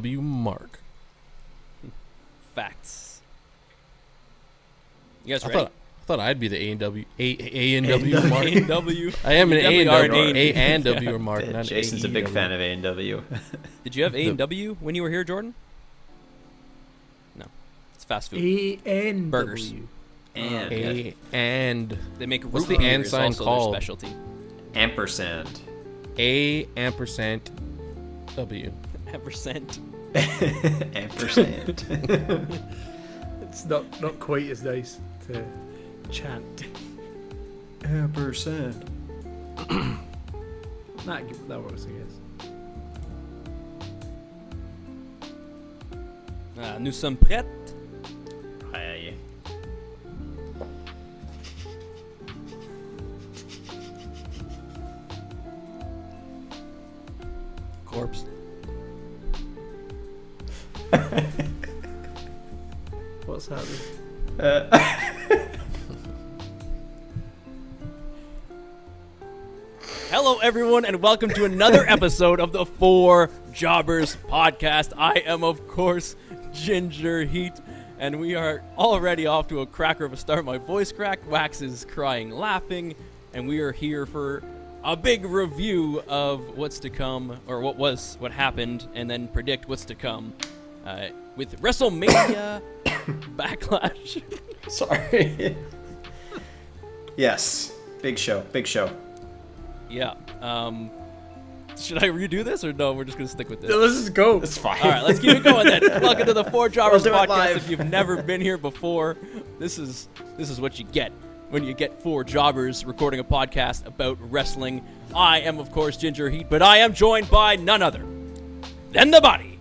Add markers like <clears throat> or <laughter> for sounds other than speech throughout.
AEW mark. Facts. You guys I ready? thought, I thought I'd be the A and W A and W mark. A&W. I am an You A and definitely are W an A A- and W mark. Yeah, not Jason's a big fan of A and W. Did you have A and W when you were here, Jordan? No, it's fast food. A N Burgers. And A and They make What's the and sign called? Specialty. ampersand. A ampersand W. Percent. ampersand. <laughs> It's not not quite as nice to chant. ampersand. <coughs> That that works, I guess. Ah, nous sommes prêts. Aye. Corpse. <laughs> What's happening? Uh, <laughs> Hello, everyone, and welcome to another <laughs> episode of the Four Jobbers podcast. I am, of course, Ginger Heat, and we are already off to a cracker of a start. My voice cracked, Wax is crying, laughing, and we are here for a big review of what's to come, or what was, what happened, and then predict what's to come uh, with WrestleMania <coughs> Backlash. <laughs> sorry. yes. Big show. Big show. yeah. Um, should I redo this, or no? We're just gonna stick with this. Let's just go. It's fine. All right, let's keep it going then. <laughs> Welcome to the Four Jobbers We'll podcast. If you've never been here before, this is this is what you get when you get four jobbers recording a podcast about wrestling. I am, of course, Ginger Heat, but I am joined by none other than the body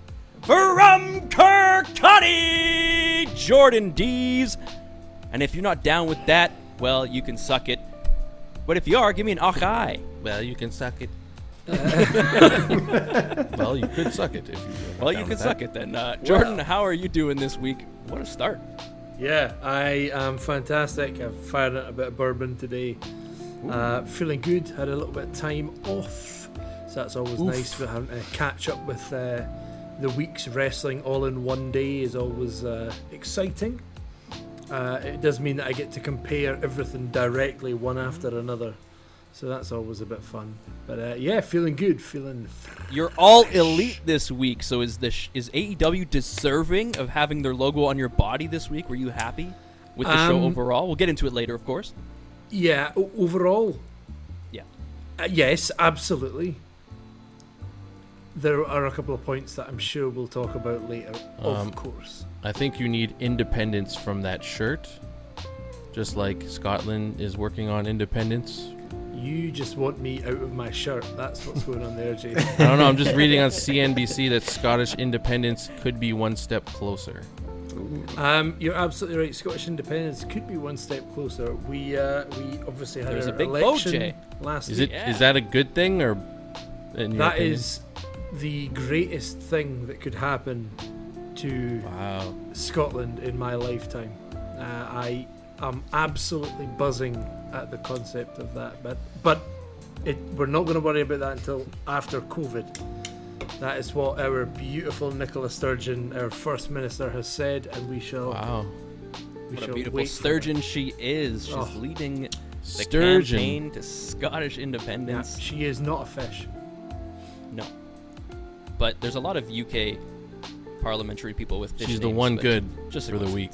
from Kirkcaldy, Jordan Dees. And if you're not down with that, well, you can suck it. But if you are, give me an achai. Well, you can suck it. <laughs> well, you could suck it if you. Well, you can suck it then. Uh, Jordan, how are you doing this week? What a start. Yeah, I am fantastic. I've fired a bit of bourbon today. Uh, feeling good. Had a little bit of time off, so that's always Oof. nice. For having to catch up with uh, the week's wrestling all in one day is always uh, exciting. Uh, it does mean that I get to compare everything directly one after another, so that's always a bit fun. But uh, yeah, feeling good. Feeling. You're all elite this week, so is this sh- is AEW deserving of having their logo on your body this week? Were you happy with the show Um, overall? We'll get into it later, of course. Yeah, o- overall, Yeah. Uh, yes, absolutely. There are a couple of points that I'm sure we'll talk about later, Um, of course. I think you need independence from that shirt, just like Scotland is working on independence. You just want me out of my shirt. That's what's going on there, Jason. <laughs> I don't know. I'm just reading on CNBC that Scottish independence could be one step closer. Um, you're absolutely right. Scottish independence could be one step closer. We uh, we obviously had There's a big vote, election Jay. last Is it? Is Yeah. that a good thing or? That opinion? is the greatest thing that could happen to Wow. Scotland in my lifetime. Uh, I am absolutely buzzing at the concept of that, but but it, we're not going to worry about that until after COVID. That is what our beautiful Nicola Sturgeon, our first minister, has said, and we shall Wow. we What a beautiful sturgeon she is. She's Oh. leading the Sturgeon. campaign to Scottish that. Yeah, independence. she is not a fish. No, but there's a lot of UK parliamentary people with. fish She's the names, one good just for the week.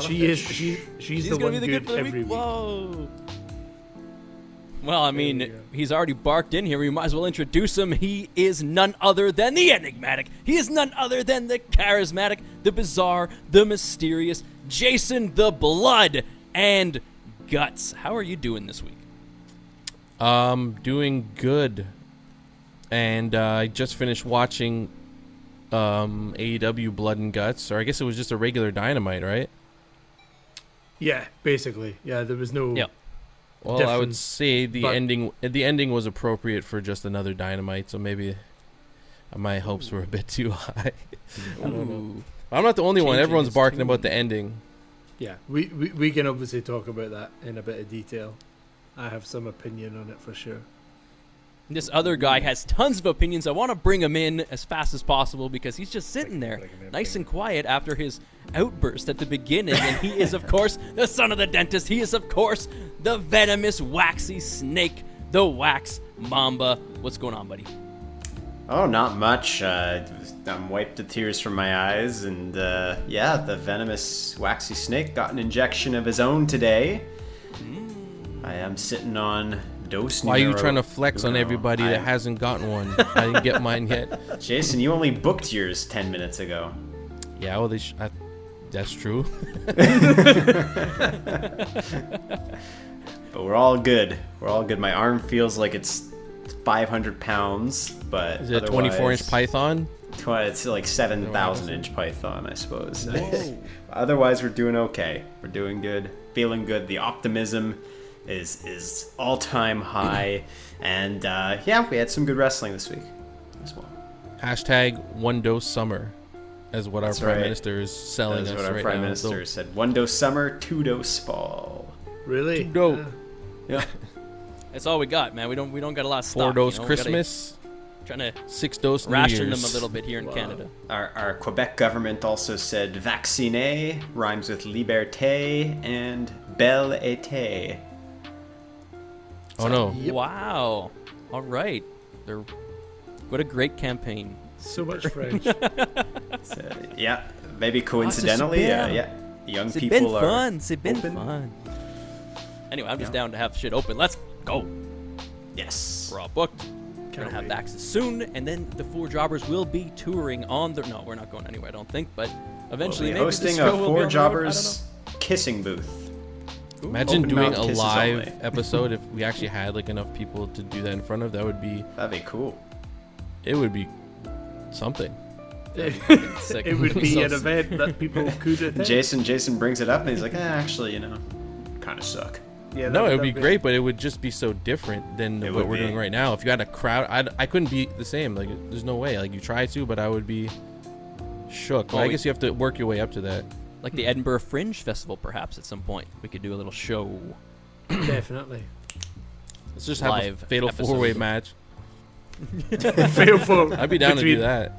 She is. She she's, She's the gonna one be the good, good for the every week. week. Whoa. Well, I There we mean, he's already barked in here. We might as well introduce him. He is none other than the enigmatic. He is none other than the charismatic, the bizarre, the mysterious Jason the Blood and Guts. How are you doing this week? Um, doing good. And uh, I just finished watching um, AEW Blood and Guts, or I guess it was just a regular Dynamite, right? Yeah, basically. Yeah, there was no. Yeah. Well, I would Different, say the but- ending the ending was appropriate for just another Dynamite, so maybe my hopes were a bit too <laughs> high. I don't know. Ooh. I'm not the only one. Everyone's barking tune. about the ending. Yeah, we, we we can obviously talk about that in a bit of detail. I have some opinion on it for sure. This other guy has tons of opinions. I want to bring him in as fast as possible because he's just sitting there, nice and quiet after his outburst at the beginning. And he is, of course, the son of the dentist. He is, of course, the venomous, waxy snake, the wax mamba. What's going on, buddy? Oh, not much. Uh, I'm wiped the tears from my eyes, and uh, yeah, the venomous waxy snake got an injection of his own today. I am sitting on dose. Why are you trying to flex on uno. everybody that hasn't gotten one? I didn't get mine yet. <laughs> Jason, you only booked yours ten minutes ago. Yeah, well, they sh- I, that's true. <laughs> But we're all good. We're all good. My arm feels like it's 500 pounds, but Is it a 24 inch python? Tw- It's like 7,000 inch python, I suppose. <laughs> Otherwise, we're doing okay. We're doing good, feeling good. The optimism is is all time high, and uh, yeah, we had some good wrestling this week as well. Hashtag one dose summer, is what That's our prime right. minister is selling That's us what our right prime now. minister said: one dose summer, two dose fall. Really? Dope. Uh, Yeah, <laughs> That's all we got, man. We don't we don't got a lot of So stock. four dose you know? Christmas, Trying to six dose New ration them a little bit here in Wow. Canada. our, our Quebec government also said "vacciner" rhymes with "liberté" and "belle été." Oh no, Yep. Wow. All right. They're what a great campaign. So much French. <laughs> So, yeah, maybe coincidentally, uh, super. yeah, young C'est people been are fun. C'est been open. fun. Anyway, I'm just Yeah. down to have shit open. Let's go. yes. We're all booked. We're Can't gonna have wait. Daxes soon, and then the four jobbers will be touring on the. No, we're not going anywhere. I don't think, but We'll eventually, be maybe hosting the show a four on the road. I jobbers kissing booth. Don't imagine Open doing a live only. <laughs> episode if we actually had like enough people to do that in front of. That would be, That'd be cool. it would be something. <laughs> Sick. it would be <laughs> So an event that people could attend. Jason Jason brings it up and he's like, eh, actually, you know, kind of suck. Yeah, No, it would be that'd great, but it would just be so different than It what we're be. doing right now. If you had a crowd, I'd, I couldn't be the same. Like, there's no way. Like, you try to, but I would be shook. But Well, I we- guess you have to work your way up to that. Like the hmm. Edinburgh Fringe Festival, perhaps at some point we could do a little show. <clears throat> Definitely. Let's just have Live a fatal episode. four-way match. <laughs> Fail for I'd be down to between do that.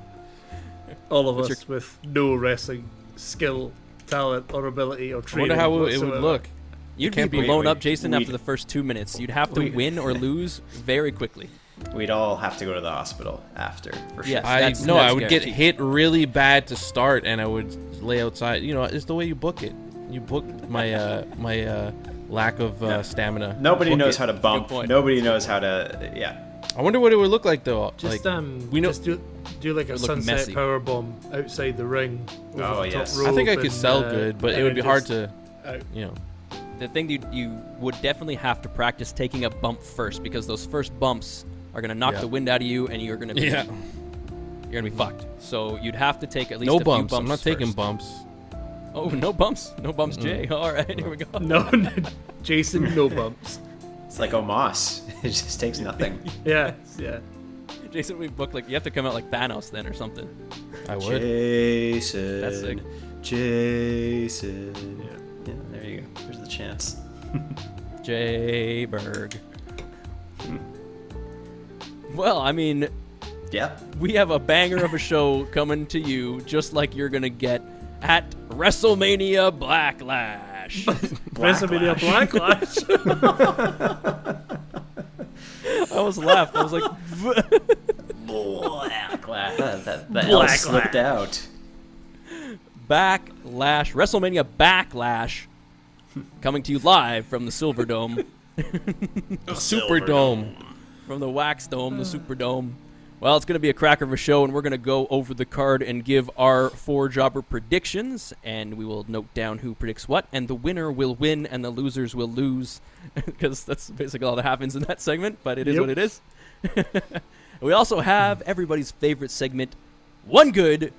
All of What's us with no wrestling skill, talent, or ability or I training. wonder how it would look. You'd can't be be- blown up, Jason, we- after the first two minutes. You'd have to we- win or <laughs> lose very quickly. We'd all have to go to the hospital after for sure. Yes. I That's- no, I that's would get hit really bad to start, and I would lay outside. You know, it's the way you book it. You book my uh, my uh, lack of uh, No. stamina. Nobody Book knows it. how to bump. point. Nobody knows how to. Yeah. I wonder what it would look like though. Just like, um, we know- just do do like a It would look sunset messy. power bomb outside the ring. Oh, the yes. I think I could and, sell uh, good, but it would be hard to, out. you know. The thing you you would definitely have to practice taking a bump first because those first bumps are gonna knock Yeah. the wind out of you, and you're gonna be, Yeah. you're gonna be fucked. So you'd have to take at least No a few bumps. bumps. I'm not taking bumps. Oh, no bumps, no bumps, Jay. All right, here we go. No, <laughs> no, Jason, no bumps. It's like Omos. <laughs> It just takes nothing. <laughs> Yeah, yeah. Jason, we booked like you have to come out like Thanos then or something. I would. Jason. That's sick. Jason. Yeah. Yeah, there you go. There's the chance. Jay Berg. Well, I mean, Yeah. we have a banger of a show coming to you, just like you're gonna get at WrestleMania Backlash. <laughs> WrestleMania Blacklash. I was laughed. I was like, <laughs> Blacklash. That, that, the L Blacklash. slipped out. Backlash, WrestleMania Backlash, coming to you live from the Silver <laughs> Dome, Super Dome. From the Wax Dome, the Super Dome. Well, it's going to be a cracker of a show, and we're going to go over the card and give our four jobber predictions, and we will note down who predicts what, and the winner will win, and the losers will lose, <laughs> because that's basically all that happens in that segment. But it is Yep. what it is. <laughs> we also have everybody's favorite segment, one good,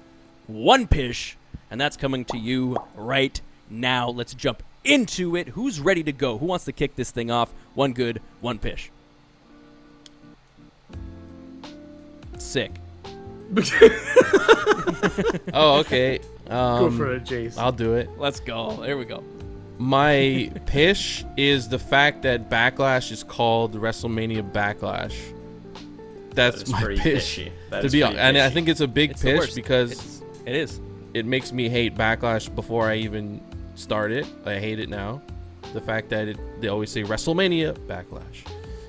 one pish, and that's coming to you right now. Let's jump into it. Who's ready to go? Who wants to kick this thing off? One good, one pish. Sick. <laughs> Oh, okay. Go Um, for it, Jason. I'll do it. Let's go. There we go. My pish is the fact that Backlash is called WrestleMania Backlash. that's That is my pretty pitch. That To be honest, and I think it's a big It's the pitch because It's, it is. it makes me hate backlash before I even start it. I hate it now. The fact that it, they always say WrestleMania backlash,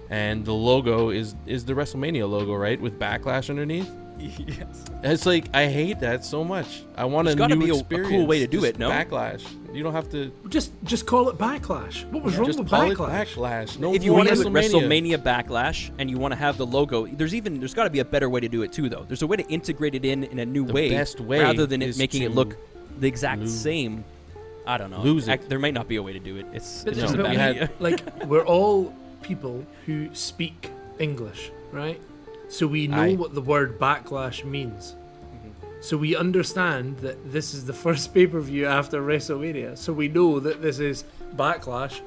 and the logo is is the WrestleMania logo, right, with backlash underneath. yes. It's like I hate that so much. I want There's a gotta new be a- a cool way to do Just it, no? backlash. You don't have to Just just call it backlash. What was wrong just with call backlash? it backlash. No if you want to do it WrestleMania. WrestleMania Backlash and you want to have the logo, there's even there's got to be a better way to do it too, though. There's a way to integrate it in in a new The way, best way rather than it is making it look the exact lose- same. I don't know. lose it. Ac- there might not be a way to do it. It's, But it's No, just a bad we had- idea. like we're all people who speak English, right? So we know Aye. what the word backlash means. Mm-hmm. So we understand that this is the <laughs> first pay per view after WrestleMania. So we know that this is backlash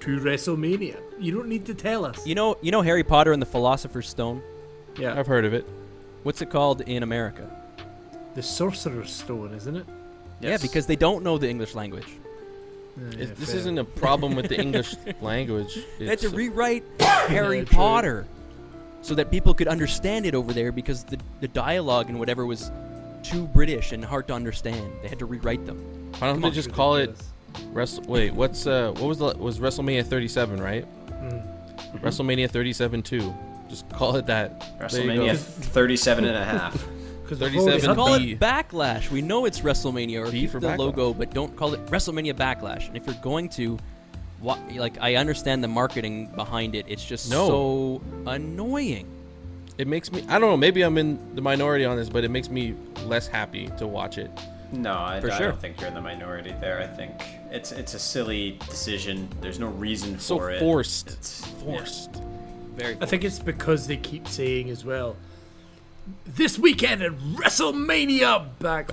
to WrestleMania. You don't need to tell us. You know, you know Harry Potter and the Philosopher's Stone. Yeah, I've heard of it. What's it called in America? the Sorcerer's Stone, isn't it? Yeah, because they don't know the English language. Yeah, It- this fair. isn't a problem with the <laughs> English language. They had to It's- rewrite Harry <coughs> Yeah, true. Potter so that people could understand it over there because the, the dialogue and whatever was too British and hard to understand. They had to rewrite them. why don't Come they on, just call it. Wrestle? Wait, what's uh? What was the was WrestleMania 37, right? Mm. WrestleMania 37 2. Just call it that. There you WrestleMania go. 37 and a half. 'Cause 37 they've Just already call B. it Backlash. We know it's WrestleMania or B keep for the Backlash. logo, but don't call it WrestleMania Backlash. And if you're going to, wha- like, I understand the marketing behind it. It's just No. so annoying. It makes me. I don't know. Maybe I'm in the minority on this, but it makes me less happy to watch it. No, I, For I sure. don't think you're in the minority there. I think it's it's a silly decision. There's no reason So for it. forced. It's Forced. Very. I think it's because they keep saying as well. This weekend at WrestleMania Backlash.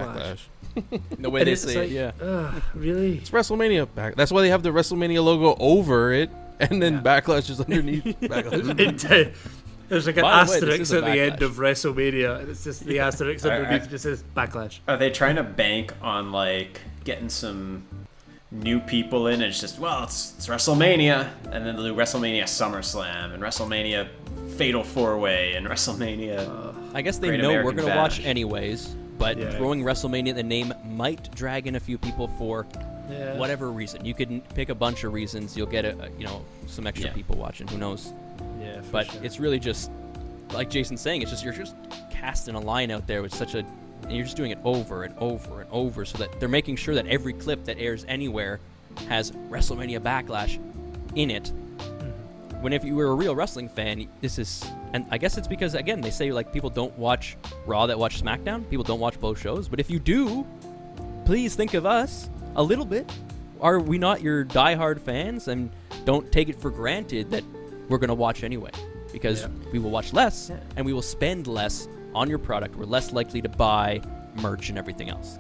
Backlash. <laughs> the way And they say like, it. Yeah. Ugh, really? It's WrestleMania back. That's why they have the WrestleMania logo over it, and then Backlash is underneath. <laughs> Backlash. It, uh, there's like an By the way, asterisk at the end of WrestleMania, and it's just the asterisk <laughs> I- I- underneath just says Backlash. Are they trying to bank on like getting some new people in? It's just well, it's, it's WrestleMania, and then they'll do WrestleMania SummerSlam and WrestleMania Fatal Four Way and WrestleMania. I guess they Great know we're going to watch anyways, but Yeah. throwing WrestleMania in the name might drag in a few people for Yeah. whatever reason. You can pick a bunch of reasons. You'll get a, a- you know some extra Yeah. people watching. Who knows? Yeah, for But sure. it's really just like Jason's saying. It's just you're just casting a line out there with such a, and you're just doing it over and over and over, so that they're making sure that every clip that airs anywhere has WrestleMania Backlash in it. Mm-hmm. When if you were a real wrestling fan, this is, and I guess it's because again they say like people don't watch Raw that watch SmackDown. People don't watch both shows, but if you do, please think of us a little bit. Are we not your diehard fans? And don't take it for granted that we're going to watch anyway, because Yeah. we will watch less Yeah. and we will spend less on your product. We're less likely to buy merch and everything else.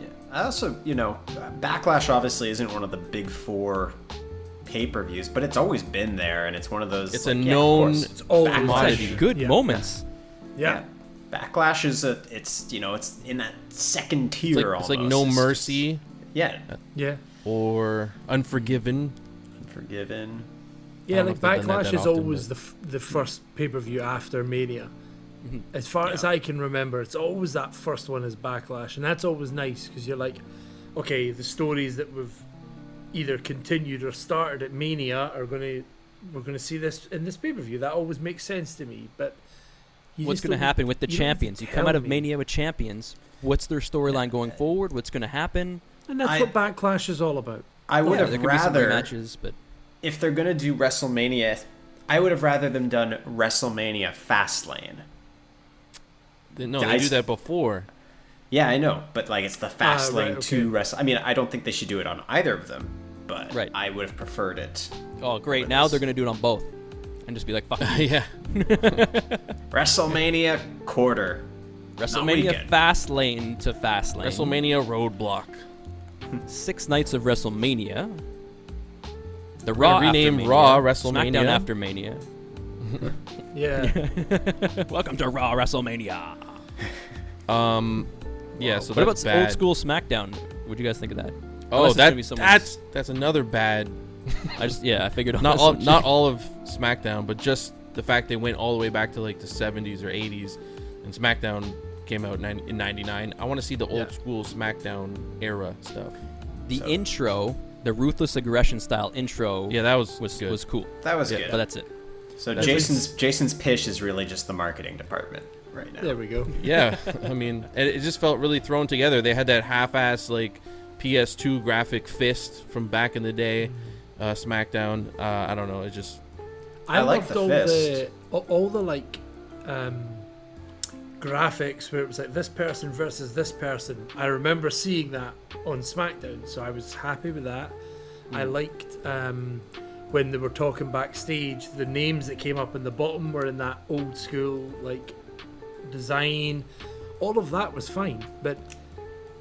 Yeah. I also, you know, Backlash obviously isn't one of the big four pay-per-views, but it's always been there, and it's one of those. It's like, a yeah, known course, It's always Backlash- commodity. been. Good Yeah. moments. Yeah. Backlash is a, it's you know, it's in that second tier. It's like, almost. it's like No It's- Mercy Yeah, Yeah. or Unforgiven. Unforgiven. Yeah, like if they've done that Backlash is often, always but- the f- the first pay per view after Mania. Mhm. As far as I can remember, it's always that first one is Backlash, and that's always nice because you're like, okay, the stories that we've either continued or started at Mania are gonna we're gonna see this in this pay per view. That always makes sense to me. But What's going to happen with the you champions? You come out of me. Mania with champions. What's their storyline going uh, forward? What's going to happen? And that's I- what Backlash is all about. I would Yeah, have there could be some rather matches, but if they're gonna do WrestleMania, I would have rather them done WrestleMania Fastlane. They- No, they Guys- do that before. Yeah, I know, but like it's the Fastlane lane right, to. Wrestle. I mean, I don't think they should do it on either of them, but Right. I would have preferred it. oh great! Now this. they're going to do it on both, and just be like, "Fuck <laughs> you." yeah. <laughs> WrestleMania quarter. WrestleMania. Fast Lane to Fast Lane. WrestleMania Roadblock. <laughs> Six nights of WrestleMania. The Raw gonna rename Raw WrestleMania. SmackDown after Mania. Yeah. Welcome to Raw WrestleMania. Um, yeah. So what about bad. old school SmackDown? What'd you guys think of that? Oh, that, be that's that's another bad. <laughs> I just yeah, I figured on <laughs> Not all, not <laughs> all of SmackDown, but just the fact they went all the way back to like the 70s or 80s, and SmackDown came out in in '99. I want to see the old Yeah. school SmackDown era stuff. The So- intro, the ruthless aggression style intro, Yeah, that was was good. was cool. That was Yeah, good. But that's it. so that's- Jason's Jason's pitch is really just the marketing department right now. There we go. <laughs> yeah, I mean, it, it just felt really thrown together. They had that half-ass like PS2 graphic fist from back in the day, uh, SmackDown. Uh, I don't know. It just I, I like loved the all fist. the all, all the like um, graphics where it was like this person versus this person. I remember seeing that on SmackDown, so I was happy with that. I Hmm. liked um, when they were talking backstage. The names that came up in the bottom were in that old school like design. All of that was fine, but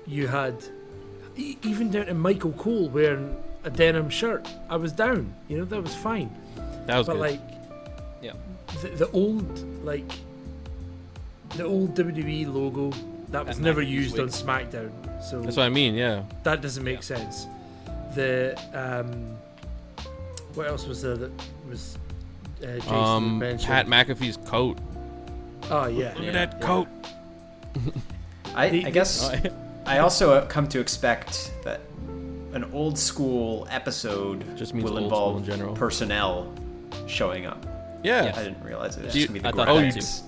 you had even down to Michael Cole wearing a denim shirt. I was down. You know that was fine that was but good. like Yeah. the, the old like the old WWE logo that was And never used on. SmackDown, so That's what I mean. Yeah, that doesn't make Yeah. sense. The um, what else was there that was uh, Jason um, mentioned? Pat McAfee's coat. Oh yeah, Look yeah, at that yeah. coat. I, The- I guess Oh, I also uh, come to expect that an old school episode Just means will involve in general. personnel showing up. Yeah, Yeah. I didn't realize it was just you- gonna be the I thought that graphics.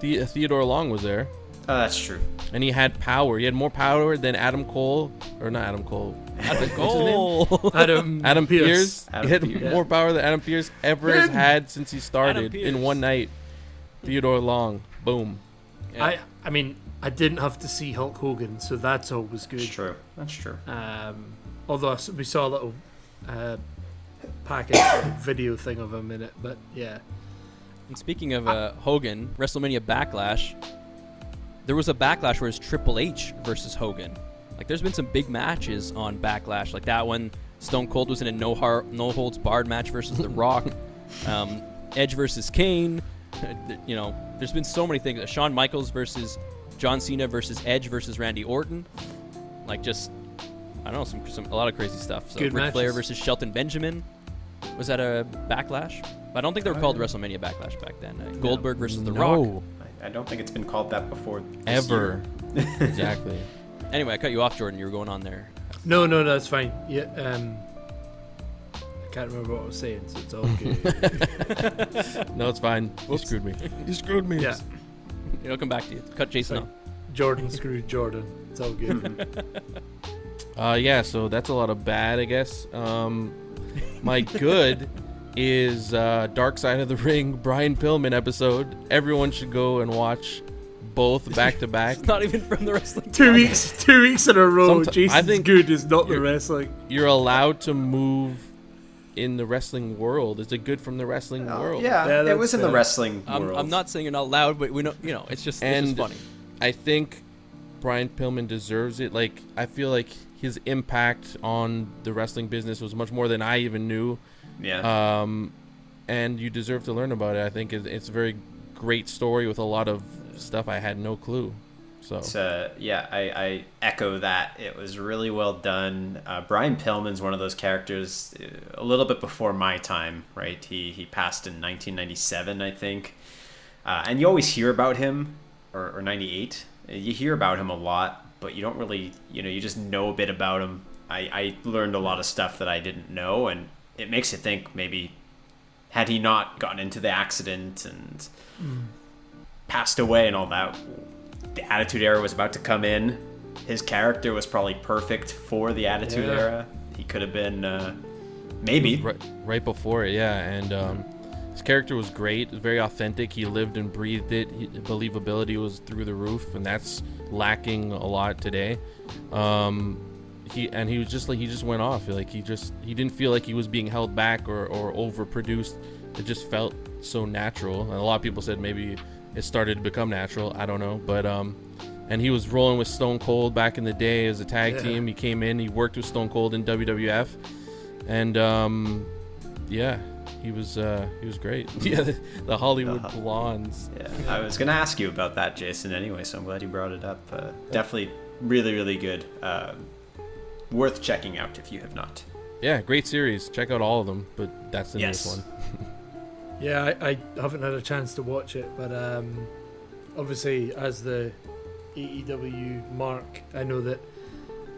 The- Theodore Long was there, Oh, that's true. and he had power. He had more power than Adam Cole, or not Adam Cole. That's a What's his name? goal. Adam Adam Pearce. Adam he had Pearce. more power than Adam Pearce ever has had since he started in one night. Theodore Long, boom. Yeah. I I mean I didn't have to see Hulk Hogan, so that's always good. That's true. That's true. Um, although we saw a little uh, package <coughs> video thing of him in it, but yeah. And speaking of uh, Hogan, WrestleMania Backlash, there was a Backlash where it's Triple H versus Hogan. Like, there's been some big matches on Backlash, like that one. Stone Cold was in a no har- no holds barred match versus The Rock. <laughs> Um, Edge versus Kane. <laughs> you know, there's been so many things. Shawn Michaels versus John Cena versus Edge versus Randy Orton. Like, just I don't know, some, some a lot of crazy stuff. So Good Ric Flair versus Shelton Benjamin. Was that a Backlash? I don't think they were called WrestleMania Backlash back then. Uh, Goldberg versus The Rock. no, I, I don't think it's been called that before. ever. exactly. <laughs> Anyway, I cut you off, Jordan. You were going on there. No, no, no, it's fine. Yeah, um, I can't remember what I was saying, so it's all <laughs> good. No, it's fine. You Whoops. screwed me. You screwed me. yeah, It'll come back to you. Cut Jason off. Jordan <laughs> screwed Jordan. It's all good. <laughs> Uh, yeah, so that's a lot of bad, I guess. Um, my good is uh, Dark Side of the Ring Brian Pillman episode. Everyone should go and watch both back to back. Not even from the wrestling. two weeks, two weeks in a row. Someti- I think good is not the you're- wrestling. You're allowed to move in the wrestling world. Is it good from the wrestling Oh, world? yeah, Yeah, it was that's in the wrestling I'm, world. I'm not saying it out loud, but we know, you know, it's just, it's just And- funny. I think Brian Pillman deserves it. Like I feel like his impact on the wrestling business was much more than I even knew. Yeah. Um, and you deserve to learn about it. I think it's a very great story with a lot of stuff I had no clue. So uh, yeah, I, I echo that. It was really well done. Uh, Brian Pillman's one of those characters uh, a little bit before my time, right? He he passed in 1997, I think. Uh, and you always hear about him, or, or 98. You hear about him a lot, but you don't really, you know, you just know a bit about him. I, I learned a lot of stuff that I didn't know, and it makes you think maybe had he not gotten into the accident and passed away and all that, the Attitude Era was about to come in. His character was probably perfect for the Attitude Yeah. Era. He could have been, uh, maybe. right, right before it, yeah, and um, his character was great, very authentic. He lived and breathed it. He, believability was through the roof, and that's lacking a lot today. Um, he and he was just like he just went off. Like he just he didn't feel like he was being held back or or overproduced. It just felt so natural. And a lot of people said maybe it started to become natural. I don't know, but um. And he was rolling with Stone Cold back in the day as a tag Yeah. team. He came in, he worked with Stone Cold in WWF, and um, yeah, he was uh, he was great. <laughs> yeah, the, the Hollywood Uh-huh. blondes. Yeah, I was gonna ask you about that, Jason. Anyway, so I'm glad you brought it up. Uh, definitely, really, really good. Uh, worth checking out if you have not. Yeah, great series. Check out all of them, but that's the Yes. one. Yeah, I, I haven't had a chance to watch it, but um, obviously, as the AEW mark, I know that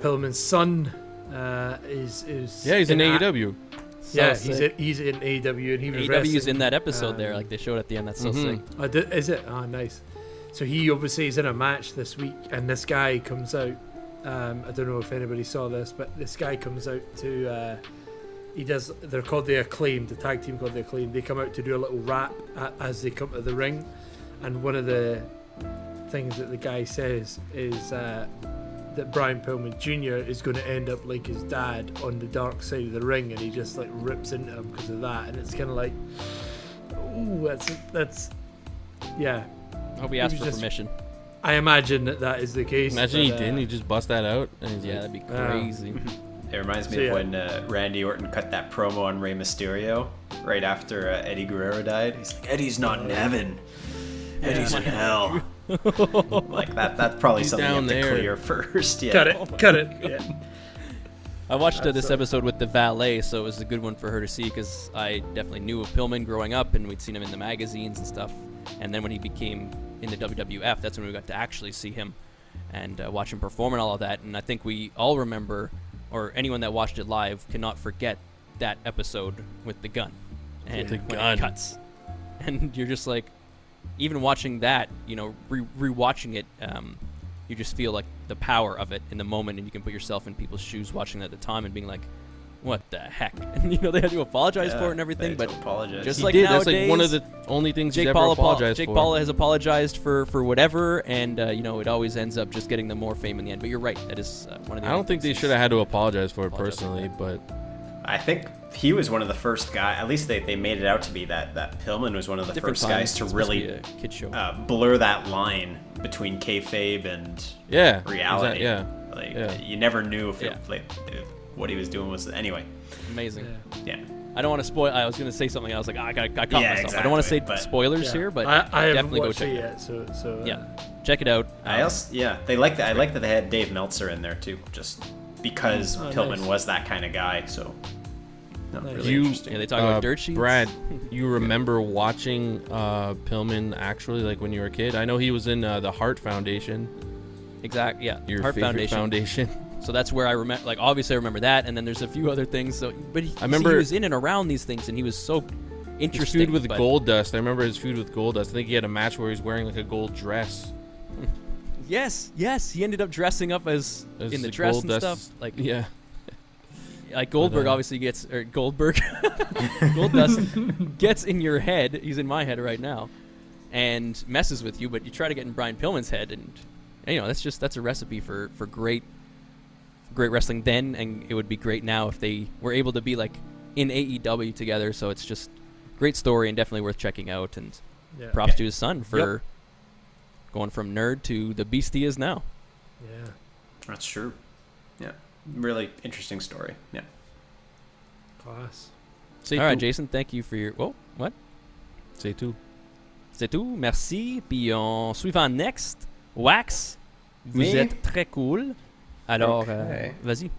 Pillman's son uh, is is Yeah, he's in a- AEW. yeah, So he's in, he's in AEW, and he was AEW's wrestling, in that episode there, um, like they showed at the end. That's so Mhm. sick. Oh, di- is it? Oh, nice. So he obviously is in a match this week, and this guy comes out. Um, I don't know if anybody saw this, but this guy comes out to. Uh, he does. They're called the Acclaimed, the tag team called the Acclaimed. They come out to do a little rap a, as they come to the ring, and one of the things that the guy says is uh, that Brian Pillman Jr. is going to end up like his dad on the dark side of the ring, and he just like rips into him because of that, and it's kind of like, ooh, that's that's, yeah. I hope he It asked was for just- permission. I imagine that that is the case. Imagine he uh, didn't. He just bust that out. And he's Yeah, like, that'd be Yeah. crazy. <laughs> It reminds me So, of yeah. when uh, Randy Orton cut that promo on Rey Mysterio right after uh, Eddie Guerrero died. He's like, Eddie's not in heaven. Eddie's in hell. <laughs> like that. That's probably He's something you down have to clear <laughs> first. Yeah. Cut it, cut it. Yeah. I watched uh, this a- episode with the valet, so it was a good one for her to see because I definitely knew of Pillman growing up, and we'd seen him in the magazines and stuff. And then when he became in the WWF, that's when we got to actually see him and uh, watch him perform and all of that. And I think we all remember, or anyone that watched it live cannot forget that episode with the gun and The when gun. it cuts. <laughs> And you're just like, even watching that, you know, re- rewatching it, um, you just feel like the power of it in the moment, and you can put yourself in people's shoes watching at the time and being like, "What the heck?" <laughs> And you know they had to apologize for it and everything, but apologize. just he like did. That's like one of the only things Jake he's Paul, ever apologized Jake for. Paul has apologized for for whatever, and uh, you know it always ends up just getting them more fame in the end. But you're right, that is uh, one of the. I don't think they should have had to apologize for it Apologize for personally, but I think he was one of the first guy. At least they, they made it out to be that that Pillman was one of the different first times. guys to It's supposed really be a kid show. uh, blur that line between kayfabe and yeah, reality. exa- yeah. Like Yeah. you never knew if, Yeah. it, like, if what he was doing was anyway. Amazing. Yeah. Yeah. I don't want to spoil. I was going to say something. I was like, ah, I got, I caught Yeah, myself. I don't want to say but- spoilers Yeah. here, but I, I definitely go check it it out. yet, so so uh, Yeah, check it out. I Um, also yeah they like that. I like that they had Dave Meltzer in there too, just because Oh, Pillman nice. was that kind of guy. So no, Nice. really You- interesting. yeah, they talk about Uh, dirt sheets. Brad, <laughs> you remember watching uh, Pillman actually, like when you were a kid? I know he was in uh, the Heart Foundation, Exactly. Yeah, your Heart favorite Foundation. foundation. So that's where I remember. Like, obviously, I remember that, and then there's a few other things. So, but he, I remember- he was in and around these things, and he was so His interesting. feud with but- Gold Dust. I remember his feud with Gold Dust. I think he had a match where he was wearing like a gold dress. <laughs> Yes, yes, he ended up dressing up as, As in the the dress and Dust- stuff. Like, Yeah, like Goldberg uh, obviously gets or Goldberg, <laughs> Gold Dust <laughs> gets in your head. He's in my head right now, and messes with you. But you try to get in Brian Pillman's head, and you know that's just that's a recipe for for great, great wrestling then, and it would be great now if they were able to be like in AEW together. So it's just great story and definitely worth checking out. And yeah, props to his son for going from nerd to the beast he is now. yeah. That's true. Yeah, really interesting story. Yeah. Class. say All right, tout. Jason, thank you for your. Whoa, what? Say tout. C'est tout, merci. Puis on suivant next, Wax. Vous Me? êtes très cool. Alors, Okay. vas-y.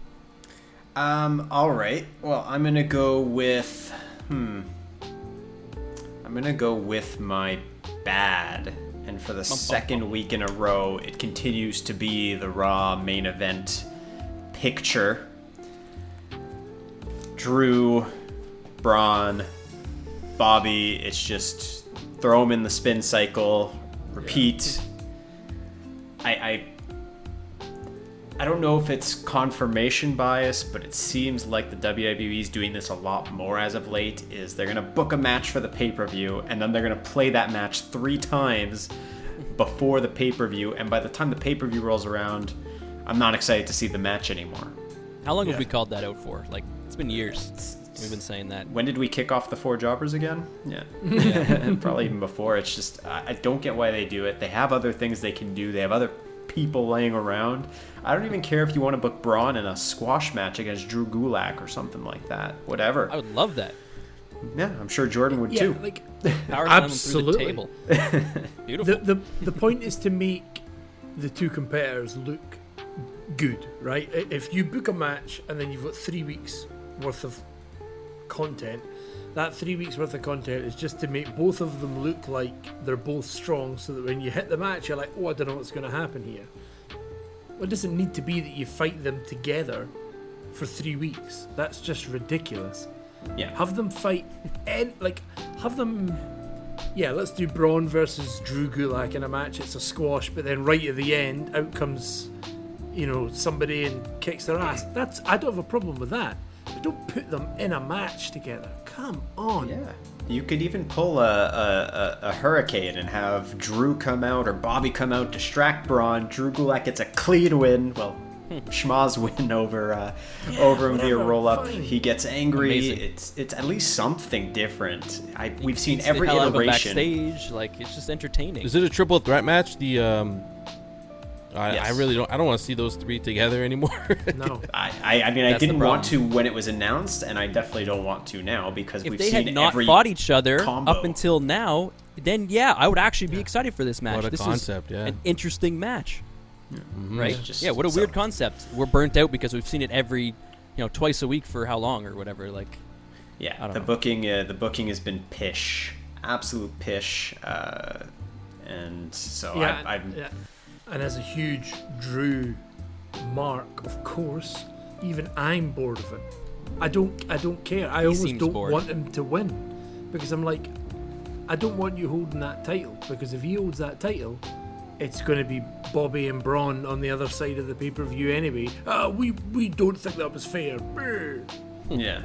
Um. All right. Well, I'm gonna go with. Hmm. I'm gonna go with my bad, and for the second week in a row, it continues to be the Raw main event picture. Drew, Braun, Bobby. It's just throw them in the spin cycle, repeat. I, I I don't know if it's confirmation bias, but it seems like the WWE is doing this a lot more as of late. Is they're gonna book a match for the pay per view, and then they're gonna play that match three times before the pay per view, and by the time the pay per view rolls around, I'm not excited to see the match anymore. How long Yeah. have we called that out for? Like, it's been years. We've been saying that. When did we kick off the four jobbers again? Yeah, <laughs> probably even before. It's just I I don't get why they do it. They have other things they can do. They have other people laying around. I don't even care if you want to book Braun in a squash match against Drew Gulak or something like that. Whatever. I would love that. Yeah, I'm sure Jordan would Yeah, too. like <laughs> Power slam Absolutely. through the table. <laughs> Beautiful. the, the the point is to make the two competitors look good, right? If you book a match and then you've got three weeks worth of content, that three weeks worth of content is just to make both of them look like they're both strong, so that when you hit the match, you're like, oh, I don't know what's going to happen here. Well, it doesn't need to be that you fight them together for three weeks. That's just ridiculous. Yeah. Have them fight, and like have them. Yeah, let's do Braun versus Drew Gulak in a match. It's a squash, but then right at the end, out comes, you know, somebody and kicks their ass. That's I don't have a problem with that. But don't put them in a match together. Come on. Yeah. You could even pull a, a, a, a hurricane and have Drew come out or Bobby come out, distract Braun. Drew Gulak gets a clean win. Well, Schmaz win over uh, over him via whatever, roll up. fine. He gets angry. Amazing. It's it's at least something different. I we've seen every hell out of iteration. backstage. Like it's just entertaining. Is it a triple threat match? The um, I, I really don't. I don't want to see those three together anymore. <laughs> No. I, I, I mean, I That's the didn't want to when it was announced, and I definitely don't want to now because if we've they seen had not every fought each other combo. up until now, then yeah, I would actually be excited for this match. What a this concept, is yeah. an interesting match, right? Just- yeah, what a so- weird concept. We're burnt out because we've seen it every, you know, twice a week for how long or whatever. Like, I Yeah, don't the know. booking uh, the booking has been pish, absolute pish, uh, and so Yeah, I, I'm yeah. And as a huge Drew mark, of course, even I'm bored of it. I don't I don't care. I He always don't bored. want him to win. Because I'm like I don't want you holding that title because if he holds that title, it's going to be Bobby and Braun on the other side of the pay per view anyway. Uh, we we don't think that was fair. Yeah.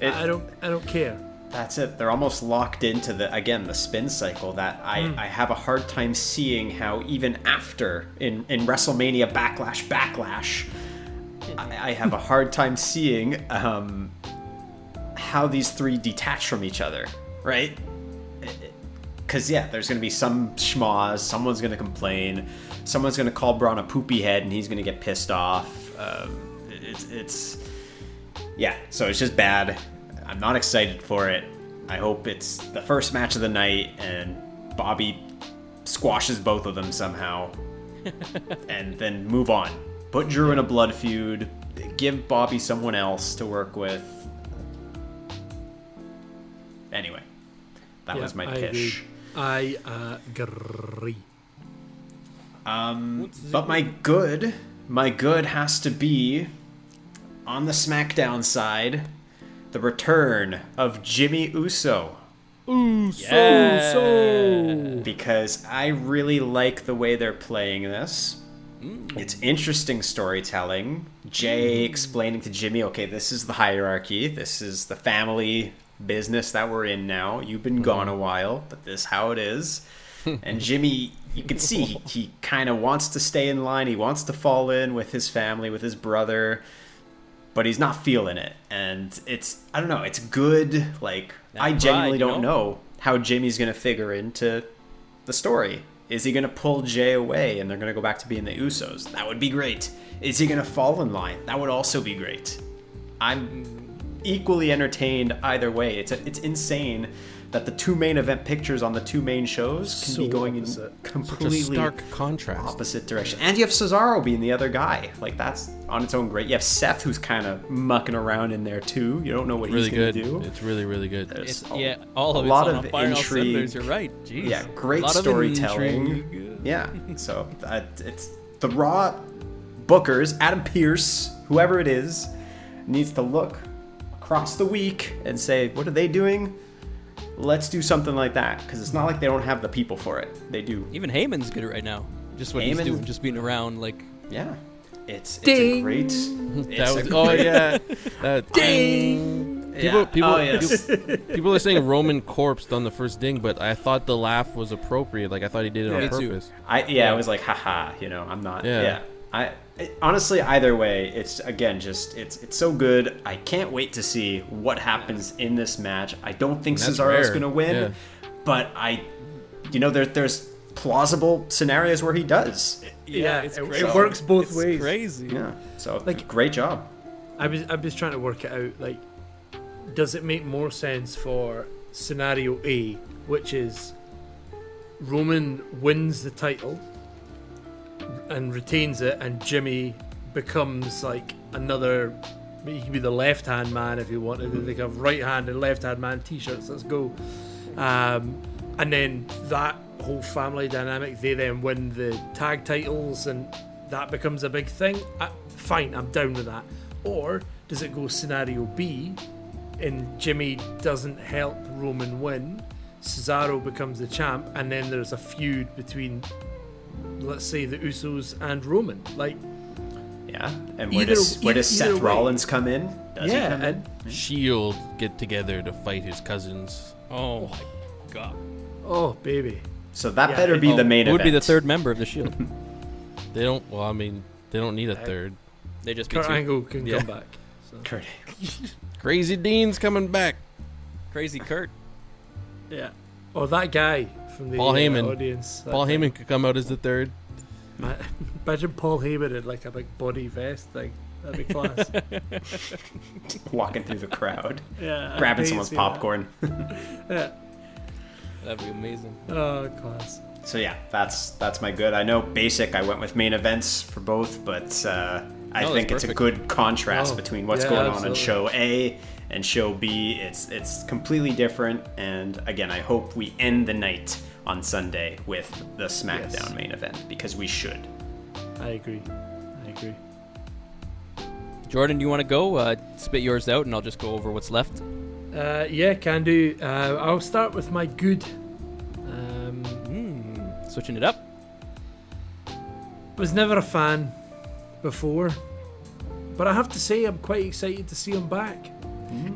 It, I don't I don't care. That's it. They're almost locked into the again the spin cycle that I, Hmm. I have a hard time seeing how even after in in WrestleMania Backlash Backlash, I, I have a hard time seeing um, how these three detach from each other, right? Because yeah, there's gonna be some schmoz, someone's gonna complain, someone's gonna call Braun a poopy head, and he's gonna get pissed off. Um, it's it's yeah, so it's just bad. I'm not excited for it. I hope it's the first match of the night and Bobby squashes both of them somehow <laughs> and then move on. Put Drew in a blood feud, give Bobby someone else to work with. Anyway, that Yeah, was my I pitch. agree. I agree. Um, but my good, my good has to be on the SmackDown side, the return of Jimmy Uso. yeah. So because I really like the way they're playing this. Mm. It's interesting storytelling. Jay mm. explaining to Jimmy, okay, this is the hierarchy. This is the family business that we're in now. You've been mm-hmm. gone a while, but this is how it is. <laughs> and Jimmy, you can see he, he kind of wants to stay in line. He wants to fall in with his family, with his brother, but he's not feeling it. And it's, I don't know, it's good. Like, I That genuinely pride, you don't know? know how Jimmy's to figure into the story. Is he to pull Jay away and they're to go back to being the Usos? That would be great. Is he to fall in line? That would also be great. I'm equally entertained either way. It's it's insane that the two main event pictures on the two main shows can be going opposite. in a completely stark contrast. opposite direction. And you have Cesaro being the other guy. Like that's on its own great. You have Seth who's kind of mucking around in there too. You don't know what Really he's going good. to do. It's really really good. There's It's, a- yeah, all a of it's lot on of a fire on all intrigue. You're right. Jeez. Yeah, great storytelling. Yeah, so that it's the Raw bookers, Adam Pearce, whoever it is, needs to look across the week and say, what are they doing? Let's do something like that because it's not like they don't have the people for it. They do. Even Heyman's good right now. Just what he's doing, just being around. Like, Yeah, it's it's a Ding. great. that was, a <laughs> oh great- yeah. That, <laughs> ding. People, Yeah. people, Oh, yes. people, <laughs> people are saying Roman corpsed on the first ding, but I thought the laugh was appropriate. Like I thought he did it Yeah. on Me too. purpose. I yeah, I was like, haha, you know, I'm not. Yeah. Yeah. I it- honestly, either way, it's again just it's it's so good. I can't wait to see what happens in this match. I don't think That's Cesaro's rare. gonna win, Yeah. but I, you know, there there's plausible scenarios where he does. Yeah, it's it, it works both it's ways. Crazy. Yeah. So Like- great job. I was I was trying to work it out. Like, does it make more sense for scenario A, which is Roman wins the title and retains it, and Jimmy becomes like another he could be the left hand man if he wanted. They could have right hand and left hand man t-shirts. Let's go. Um, and then that whole family dynamic, they then win the tag titles, and that becomes a big thing. Uh, fine, I'm down with that. Or does it go scenario B, and Jimmy doesn't help Roman win? Cesaro becomes the champ, and then there's a feud between, let's say, the Usos and Roman. Like, Yeah. And where Either- does where does either- either Seth way. Rollins come in? Does he yeah, come in? and Shield get together to fight his cousins. Oh, oh my god. oh baby, So that Yeah, better be Oh, the main who would event. be the oh, third member of the Shield? <laughs> They don't. Well, I mean, they don't need a third. they just Kurt. Angle can Yeah. come back. So, Kurt. Crazy Dean's coming back. Crazy Kurt. yeah, or that guy from the Paul uh, Heyman. audience. that Paul guy. Heyman could come out as the third. Ma- Imagine Paul Heyman in like a big body vest thing. That'd be class. <laughs> Walking through the crowd, yeah, grabbing someone's see popcorn. <laughs> Yeah. That'd be amazing. Oh, class. So yeah, that's that's my good. I know basic. I went with main events for both, but uh, I No, think that's it's a good contrast Oh, between what's yeah, going on in show A and show B. It's it's completely different. And again, I hope we end the night on Sunday with the SmackDown Yes. main event because we should. I agree. I agree. Jordan, do you want to go? Uh, spit yours out, and I'll just go over what's left. Uh, yeah, can do. Uh, I'll start with my good. Um, Mm, switching it up. was never a fan before, but I have to say I'm quite excited to see him back.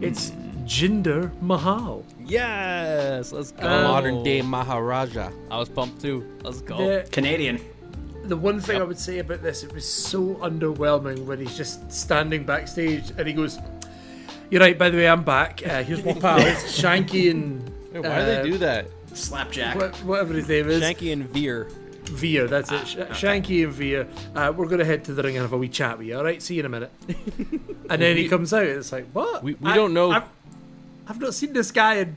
It's Jinder Mahal. Yes, let's go. Um, Modern day Maharaja. I was pumped too. Let's go. The, Canadian. the one thing Yep. I would say about this, it was so underwhelming when he's just standing backstage and he goes, "You're right. By the way, I'm back. Uh, here's my pals, <laughs> Shanky and Why do they uh, do that? Slapjack. wha- whatever his name is, Shanky and Veer. Veer. That's it. Sh- Shanky and Veer. Uh, we're gonna head to the ring and have a wee chat with you. All right. See you in a minute. <laughs> and then he comes out. and It's like what? We- we I- don't know- I've, I've not seen this guy in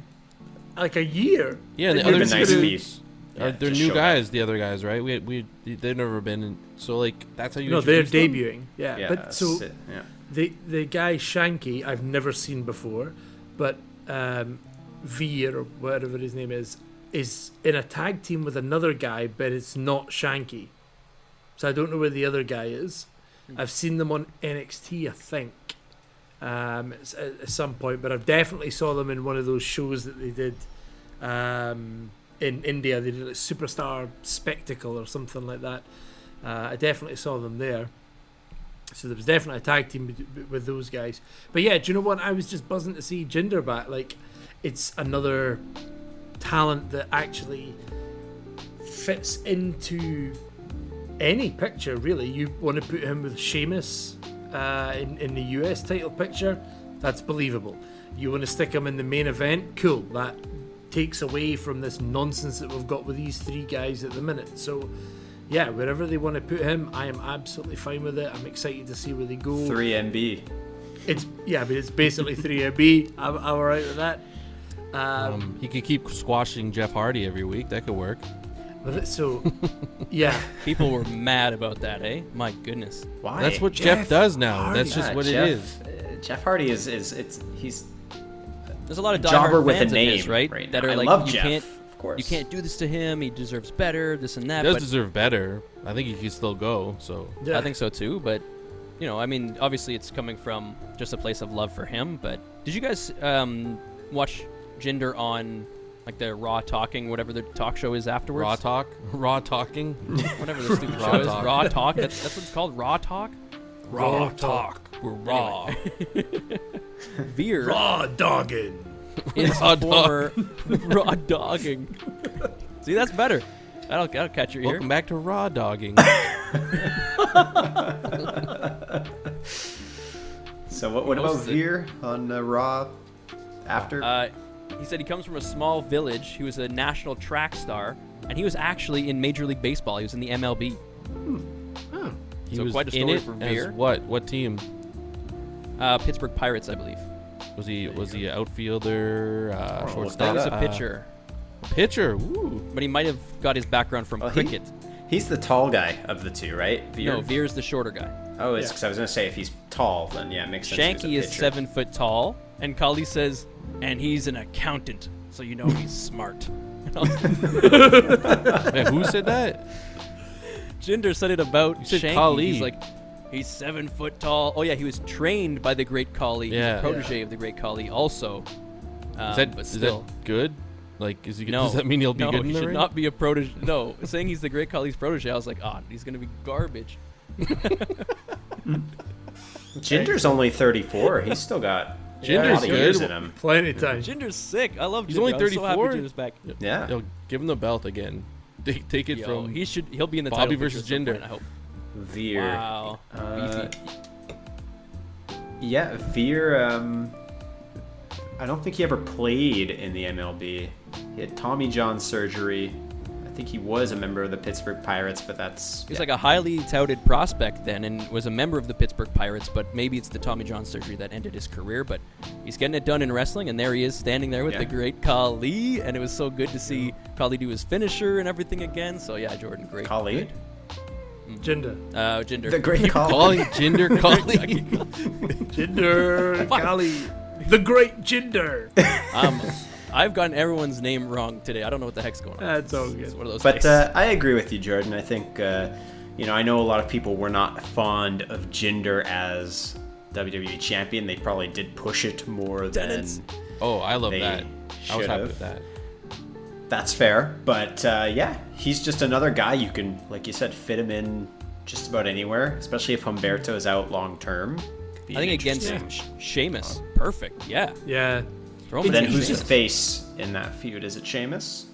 like a year. Yeah, and the It would've other nice two if he- Uh, yeah, they're new show guys. The other guys, right? We we they've never been. In, so like that's how you. No, they're them? debuting. Yeah, Yeah, but so sit- yeah. the the guy Shanky I've never seen before, but um, Veer or whatever his name is is in a tag team with another guy, but it's not Shanky. So I don't know where the other guy is. I've seen them on NXT, I think, um, at, at some point, but I've definitely saw them in one of those shows that they did um, in India. They did like Superstar Spectacle or something like that. Uh, I definitely saw them there. So there was definitely a tag team with, with those guys. But yeah, do you know what? I was just buzzing to see Jinder back. Like, it's another talent that actually fits into any picture, really. You want to put him with Sheamus uh, in, in the US title picture, that's believable. You want to stick him in the main event, cool. That takes away from this nonsense that we've got with these three guys at the minute. So, yeah, wherever they want to put him, I am absolutely fine with it. I'm excited to see where they go. Three MB. It's yeah, but it's basically 3MB. <laughs> I'm, I'm alright with that. Um, Um, he could keep squashing Jeff Hardy every week. That could work. so <laughs> yeah, People were mad about that, eh? My goodness. Why? That's what Jeff Jeff, does now. Hardy. That's just Yeah, what Jeff, it is. uh, Jeff Hardy is is it's he's There's a lot of jobber with a name, his, right? that are I like, love you Jeff, can't, of course. you can't do this to him. He deserves better. This and that. He does But deserve better. I think he can still go. So yeah. I think so too. But you know, I mean, obviously, it's coming from just a place of love for him. But did you guys um, watch Jinder on like the Raw Talking, whatever the talk show is afterwards? raw talk, <laughs> raw talking, whatever the stupid Raw show is. Raw Talk. That's, that's what it's called. Raw Talk. raw talk. We're raw. <laughs> Veer raw dogging. is <laughs> Raw a former raw dogging. See, that's better. That'll, that'll catch your ear. Welcome back to raw dogging. So what, what Most about Veer on uh, Raw after? Uh, he said he comes from a small village. He was a national track star, and he was actually in Major League Baseball. He was in the MLB. Oh, He So was quite a in it for as what? What team Uh, Pittsburgh Pirates, I believe. was he? Was he an outfielder, uh, Oh, shortstop? he was a uh, pitcher, pitcher. Ooh. but he might have got his background from Well, he- cricket. he's the tall guy of the two, right? Veer. No, Veer's the shorter guy. Oh, it's Yeah. because I was gonna say if he's tall, then yeah, it makes sense. Shanky is seven foot tall, and Khali says, and he's an accountant, so you know he's smart. And I was- Man, who said that? Jinder said it about You said Shanky. Khali. He's like, he's seven foot tall. Oh yeah, he was trained by the great Khali. He's Yeah. a protege of the great Khali also. Um, Is that but is still, that good? Like, is he? no. Does that mean he'll be no, good in he the should ring? not be a protege. <laughs> No, saying he's the great Khali's protege, I was like, ah, he's gonna be garbage. <laughs> <laughs> Jinder's only 34. He's still got a Jinder's lot of years good. in him. Plenty of time. Jinder's sick. I love He's Jinder. only I'm so 34? Jinder's back. Yeah. Yo, give him the belt again. <laughs> Take, take it Yo, from. he should. He'll be in the Bobby title versus picture Jinder. point, I hope. Veer. Wow. Uh, Yeah, Veer. Um, I don't think he ever played in the MLB. He had Tommy John surgery. I think he was a member of the Pittsburgh Pirates, but that's He was yeah. like a highly touted prospect then, and was a member of the Pittsburgh Pirates. But maybe it's the Tommy John surgery that ended his career. But he's getting it done in wrestling, and there he is, standing there with Yeah. the great Khali. And it was so good to see Khali do his finisher and everything again. So yeah, Jordan, great. Khali. Jinder. Uh, Jinder. The great <laughs> Khali. calling Jinder <laughs> Khali. <laughs> Jinder. Khali. The great Jinder. um, I've gotten everyone's name wrong today. I don't know what the heck's going on. That's all It's one of those But uh, I agree with you, Jordan. I think, uh, you know, I know a lot of people were not fond of Jinder as WWE champion. They probably did push it more Tenants. than oh, I love They that. I was happy should've. with that. That's fair, but uh, yeah, he's just another guy you can, like you said, fit him in just about anywhere, especially if Humberto is out long term. I think against Yeah. Sheamus, perfect. Yeah. Yeah. Throw him Then who's the face in that feud? Is it Sheamus?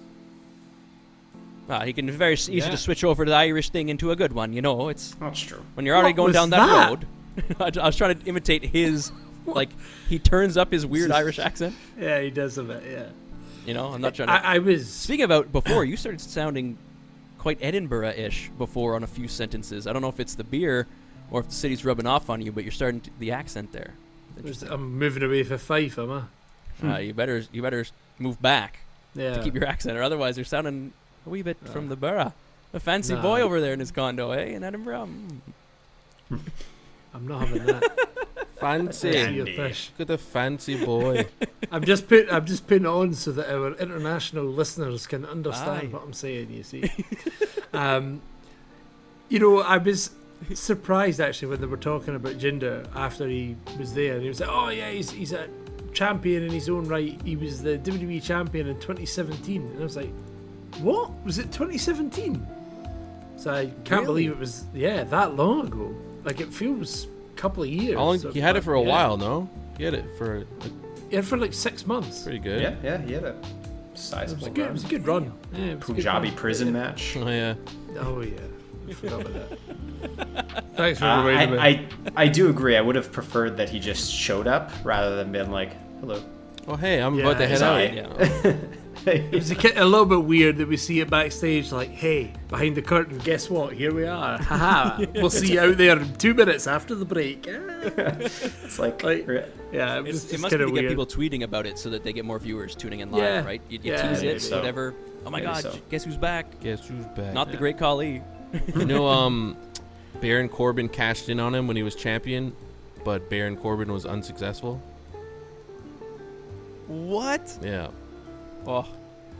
Ah, he can very s- easy Yeah. to switch over to the Irish thing into a good one. You know, it's That's true. when you're already What going down that, that? road. <laughs> I was trying to imitate his, like he turns up his weird Irish accent. Yeah, he does a bit, yeah. You know, I'm not trying to. I, I was. Speaking about before, you started sounding quite Edinburgh-ish before on a few sentences. I don't know if it's the beer or if the city's rubbing off on you, but you're starting to, the accent there. I'm moving away for Fife, am I? Uh, you better you better move back Yeah. to keep your <laughs> accent, or otherwise you're sounding a wee bit from Uh, the borough. A fancy nah. boy over there in his condo, eh, in Edinburgh. Mm. <laughs> I'm not having that. <laughs> Fancy. Yeah. See your Andy. fish. Look at the fancy boy. I'm just put. I'm just putting it on so that our international listeners can understand Aye. what I'm saying. You see, um, you know, I was surprised actually when they were talking about Jinder after he was there, and he was like, "Oh yeah, he's he's a champion in his own right. He was the WWE champion in 2017," and I was like, "What was it 2017?" So I can't Really? believe it was yeah that long ago. Like it feels a couple of years. Long, so- he had it for a yeah. while, no? He had it for Yeah, for like six months. pretty good. Yeah, yeah, he had a It was a good. It run. was a good run. Yeah, it good Punjabi run. prison match. <laughs> Oh yeah. Oh yeah, I forgot about that. <laughs> Thanks for Uh, reminding me. I, I, I do agree. I would have preferred that he just showed up rather than being like, hello. Oh hey, I'm about to head out. Yeah. <laughs> It was a, a little bit weird that we see it backstage, like, "Hey, behind the curtain, guess what? Here we are. Haha. <laughs> we'll see you out there in two minutes after the break." Ah. <laughs> It's like, Like- Yeah, it was It's, it just must be to of get people tweeting about it so that they get more viewers tuning in live, Yeah. right? You, you Yeah, tease it, so. whatever. Oh my Maybe God! so. Guess who's back? Guess who's back? Not the great Khali. you know, um, Baron Corbin cashed in on him when he was champion, but Baron Corbin was unsuccessful. What? Yeah. Oh,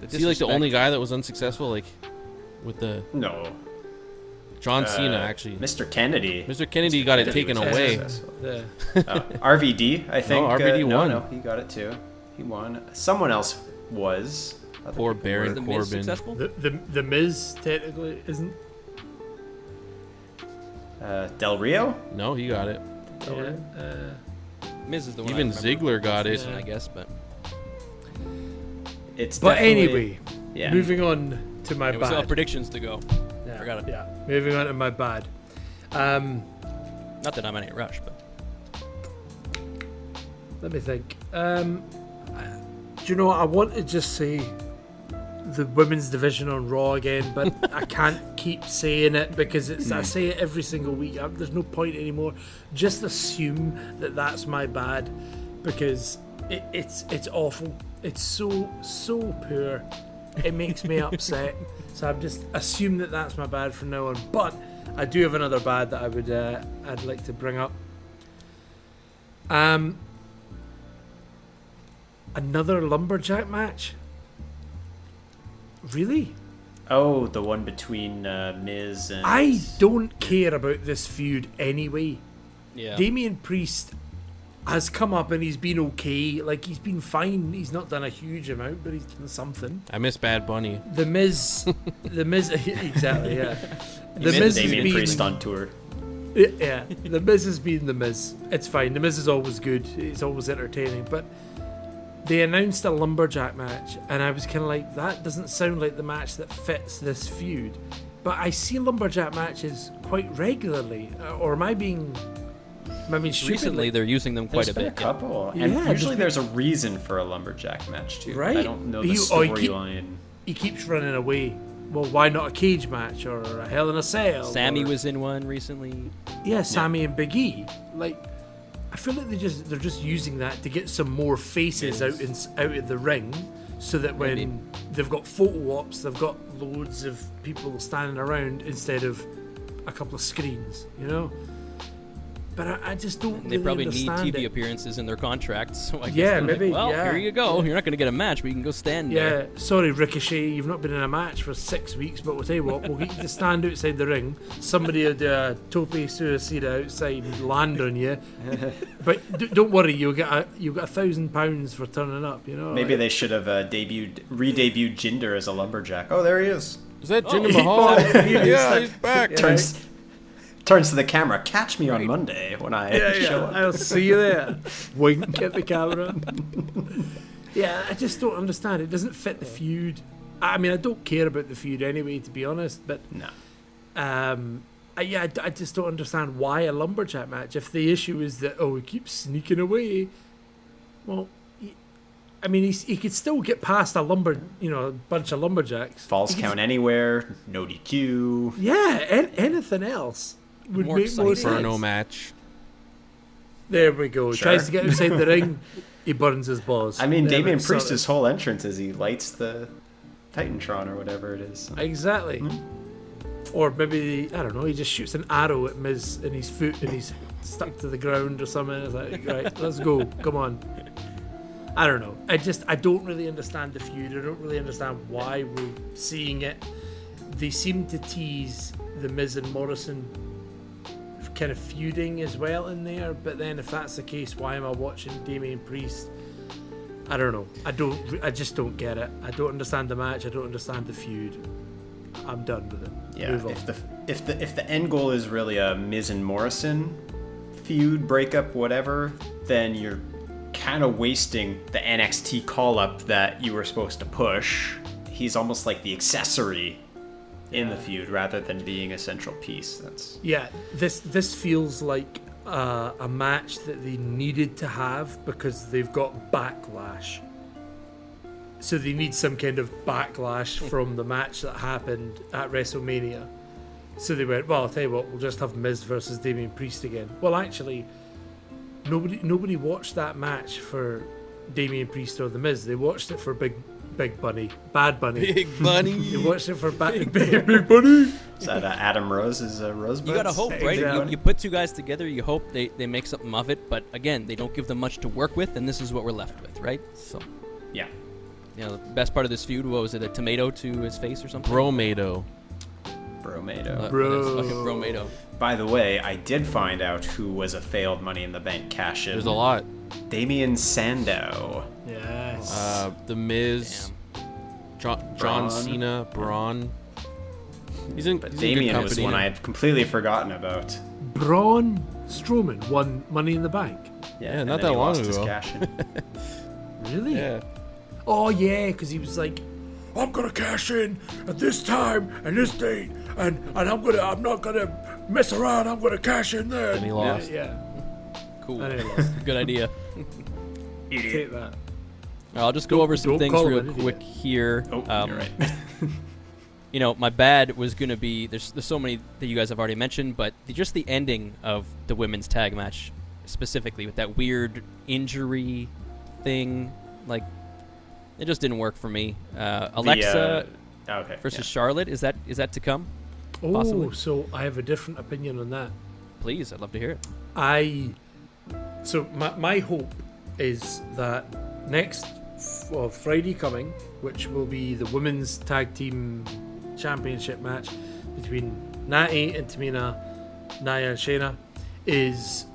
the Is he like the disrespect. only guy that was unsuccessful? Like with the no. John Uh, Cena actually. Mr. Kennedy. Mr. Kennedy got it Kennedy taken was away. successful. Yeah. Uh, RVD, I think. RVD uh, no, won. No, he got it too. He won. Someone else was. Other Poor people Baron Was were. the Miz Corbin. successful? The, the the Miz technically isn't. Uh, Del Rio? No, he got it. Yeah, uh, Miz is the one. I Even remember. Ziggler got it. I guess, but It's but anyway, yeah. moving on to my it was all bad. predictions to go. yeah, forgot it. Yeah, moving on to my bad. Um, Not that I'm in any rush, but Let me think. Um, do you know what? I want to just say the women's division on Raw again, but <laughs> I can't keep saying it because it's. I say it every single week. I, there's no point anymore. Just assume that that's my bad because it, it's it's awful. It's so so poor. It makes me upset. <laughs> So I'm just assume that that's my bad from now on. But I do have another bad that I would uh, I'd like to bring up. Um, another lumberjack match. Really? Oh, the one between uh, Miz and I don't care about this feud anyway. Yeah. Damian Priest has come up and he's been okay. Like he's been fine. He's not done a huge amount, but he's done something. I miss Bad Bunny. The Miz, the Miz, <laughs> exactly, yeah. the The Miz has been, Priest on tour. yeah. The Miz has been the Miz. It's fine. The Miz is always good. It's always entertaining. But they announced a lumberjack match, and I was kind of like, that doesn't sound like the match that fits this feud. But I see lumberjack matches quite regularly, Uh, or am I being? Am I mean, stupid? Recently, they're using them quite a bit. a couple, Yeah, and there's usually there's a reason for a lumberjack match too. Right? I don't know the You- oh, you keep- storyline. he keeps running away. Well, why not a cage match or a Hell in a Cell? Sammy or- was in one recently. yeah, Sammy and Big E. Like, I feel like they just they're just using that to get some more faces out in out of the ring, so that when Maybe. they've got photo ops, they've got loads of people standing around instead of a couple of screens. You know. But I, I just don't. They really probably need TV it. appearances in their contracts. <laughs> So I guess Yeah, they're like, maybe, well, yeah, here you go. You're not going to get a match, but you can go stand Yeah, there. sorry, Ricochet, you've not been in a match for six weeks, but we'll tell you what, we'll get you to stand outside the ring. Somebody will do a tope suicida outside and land on you. <laughs> But d- don't worry, you'll get a you'll get a thousand pounds for turning up. You know, Maybe like- they should have uh, debuted, re-debuted Jinder as a lumberjack. Oh, there he is. Is that Jinder <laughs> he- Mahal? oh, he yeah, he's back. Yeah. Turns turns to the camera. Catch me on Monday when I Yeah, show yeah, up. I'll see you there. <laughs> Wink at the camera. <laughs> yeah, I just don't understand. It doesn't fit the feud. I mean, I don't care about the feud anyway, to be honest. But No. Um, I, yeah, I, I just don't understand why a lumberjack match. If the issue is that oh, he keeps sneaking away, well, he, I mean, he's, he could still get past a lumber, you know, a bunch of lumberjacks. Falls He count anywhere. No DQ. Yeah, an, anything else would More make more exciting. Inferno sense. match. There we go. Sure. Tries to get outside the <laughs> ring, he burns his balls. I mean, There we Damian go. Priest's whole entrance is he lights the Titantron or whatever it is. Exactly. Hmm. Or maybe I don't know. He just shoots an arrow at Miz in his foot, and he's stuck to the ground or something. It's like, right, <laughs> let's go. Come on. I don't know. I just I don't really understand the feud. I don't really understand why we're seeing it. They seem to tease the Miz and Morrison kind of feuding as well in there. But then if that's the case, why am I watching Damian Priest? I don't know. I don't. I just don't get it. I don't understand the match. I don't understand the feud. I'm done with it. Yeah, if the if the if the end goal is really a Miz and Morrison feud, breakup, whatever, then you're kind of wasting the NXT call up that you were supposed to push. He's almost like the accessory in the feud rather than being a central piece. That's Yeah, this this feels like uh, a match that they needed to have because they've got backlash. So they need some kind of backlash from the match that happened at WrestleMania. So they went, well, I'll tell you what, we'll just have Miz versus Damian Priest again. Well, actually, nobody nobody watched that match for Damian Priest or the Miz. They watched it for Big Big Bunny, Bad Bunny. Big <laughs> Bunny. They watched it for ba- Big, Big Bunny. is that uh, Adam Rose's uh, Rosebud? You gotta hope, right? You, Exactly. you put two guys together, you hope they, they make something of it, but again, they don't give them much to work with, and this is what we're left with, right? So, Yeah. you know, the best part of this feud, what was it, a tomato to his face or something? Bromado. Bromado. Bro. it's fucking Bromato. By the way, I did find out who was a failed Money in the Bank cash in. There's a lot. Damien Sandow. Yes. Uh, the Miz, John, John Braun. Cena, Braun. He's in, But he's in good Damien was company one. I had completely forgotten about. Braun Strowman won Money in the Bank. Yeah, and not then that he long lost his ago. cash in. <laughs> Really? Yeah. Oh yeah, because he was like, I'm gonna cash in at this time and this date, and and I'm gonna I'm not gonna mess around. I'm gonna cash in there. And he lost. Yeah, Cool. and he <laughs> lost. Good idea. Take that. I'll just go Don't- over some things real an idiot. quick here. Oh, Um, you're right. <laughs> you know, my bad was going to be there's there's so many that you guys have already mentioned, but the, just the ending of the women's tag match specifically with that weird injury thing, like it just didn't work for me. Uh, Alexa The, uh, okay. versus yeah. Charlotte is that is that to come? Oh, Possibly. so I have a different opinion on that. Please, I'd love to hear it. I so my my hope is that next well, Friday coming, which will be the women's tag team championship match between Natty and Tamina, Nia and Shayna, is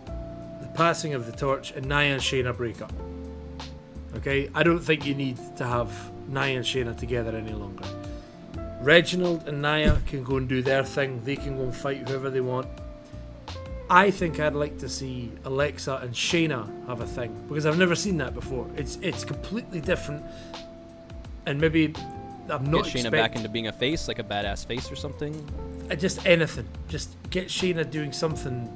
the passing of the torch and Nia and Shayna break up. Okay, I don't think you need to have Nia and Shayna together any longer. Reginald and Nia can go and do their thing. They can go and fight whoever they want. I think I'd like to see Alexa and Shayna have a thing because I've never seen that before. It's it's completely different, and maybe I'm not Get Shayna expect- back into being a face, like a badass face or something. uh, just anything. Just get Shayna doing something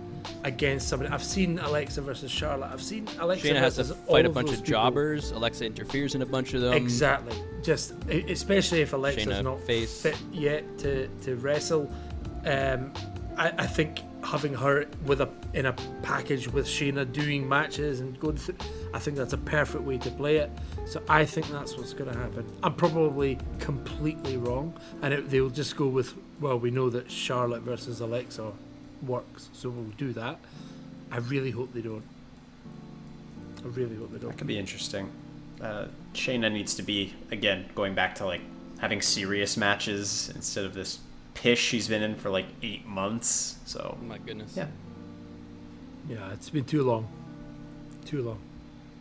against somebody. I've seen Alexa versus Charlotte. I've seen Alexa Shayna has to fight a bunch of people. jobbers. Alexa interferes in a bunch of them. Exactly. Just especially if Alexa's Shayna not face. fit yet to to wrestle. Um, I, I think having her with a in a package with Shayna doing matches and going through, I think that's a perfect way to play it. So I think that's what's going to happen. I'm probably completely wrong, and it, they'll just go with well, we know that Charlotte versus Alexa works, so we'll do that. I really hope they don't. I really hope they don't. That could be interesting. Uh, Shayna needs to be again going back to like having serious matches instead of this pish she's been in for like eight months. So Oh my goodness. yeah, Yeah, it's been too long. Too long.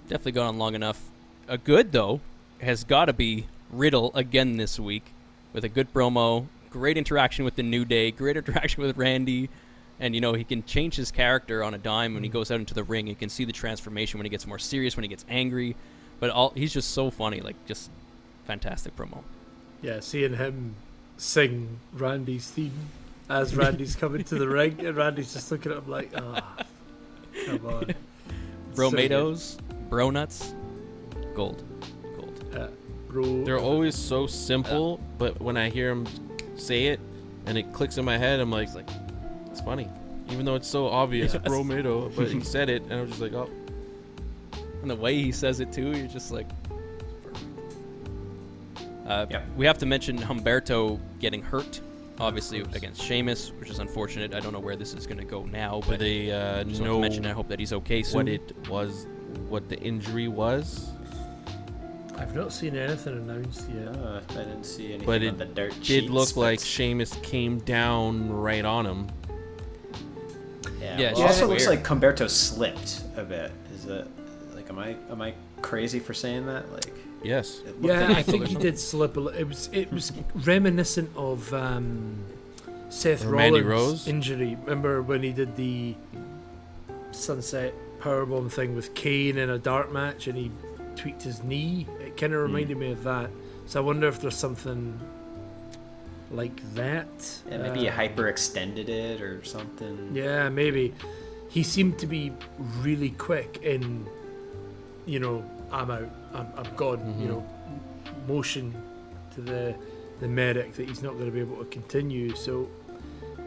Definitely gone on long enough. A good though has got to be Riddle again this week with a good promo, great interaction with the New Day, great <laughs> interaction with Randy, and you know he can change his character on a dime when he goes out into the ring. You can see the transformation when he gets more serious, when he gets angry, but all he's just so funny, like just fantastic promo. Yeah, seeing him sing Randy's theme as Randy's <laughs> coming to the ring, and Randy's just looking at him like, ah, come on. <laughs> Bro So good. Matos, Bro Nuts, Gold, Gold. Uh, bro. They're always so simple, but when I hear him say it and it clicks in my head, I'm like, It's like it's funny. Even though it's so obvious, Yes. bro Mato, but he <laughs> said it, and I was just like, oh, and the way he says it too, you're just like. Uh, Yep. We have to mention Humberto getting hurt, obviously against Sheamus, which is unfortunate. I don't know where this is going to go now, but but they uh, just want know mention. I hope that he's okay soon. what it was, what the injury was. I've not seen anything announced yet. uh, I didn't see anything But on it the dirt Did sheets, look but- like Sheamus came down right on him. Yeah. Yeah, well, it's also just looks weird. like Humberto slipped a bit. Is it like am I am I crazy for saying that? Like Yes. Yeah, I think he did slip a little. It was it was <laughs> reminiscent of um, Seth Or Rollins' Rose? injury. Remember when he did the sunset powerbomb thing with Kane in a dart match and he tweaked his knee? It kind of Hmm. reminded me of that. So I wonder if there's something like that. yeah, maybe he Uh, hyperextended it or something. Yeah, maybe. He seemed to be really quick in, you know, I'm out, I'm, I'm gone, you Mhm. know, motion to the the medic that he's not going to be able to continue. So,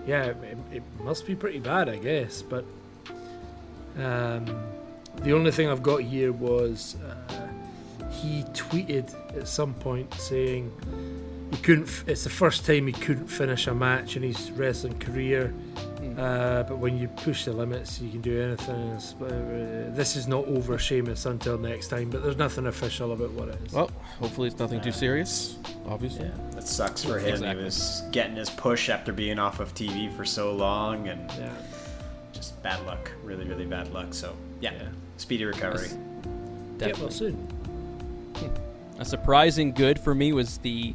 yeah, it, it must be pretty bad, I guess. But um, the only thing I've got here was uh, he tweeted at some point saying he couldn't. It's the first time he couldn't finish a match in his wrestling career. Mm. Uh, but when you push the limits, you can do anything. It's- uh, this is not over Sheamus until next time, but there's nothing official about what it is. Well, hopefully it's nothing too serious. Obviously. Yeah, that sucks for him. Exactly. He was getting his push after being off of TV for so long, and yeah. just bad luck. Really, really bad luck. So yeah, Yeah. speedy recovery. Yes. Get Definitely. well soon. A surprising good for me was the,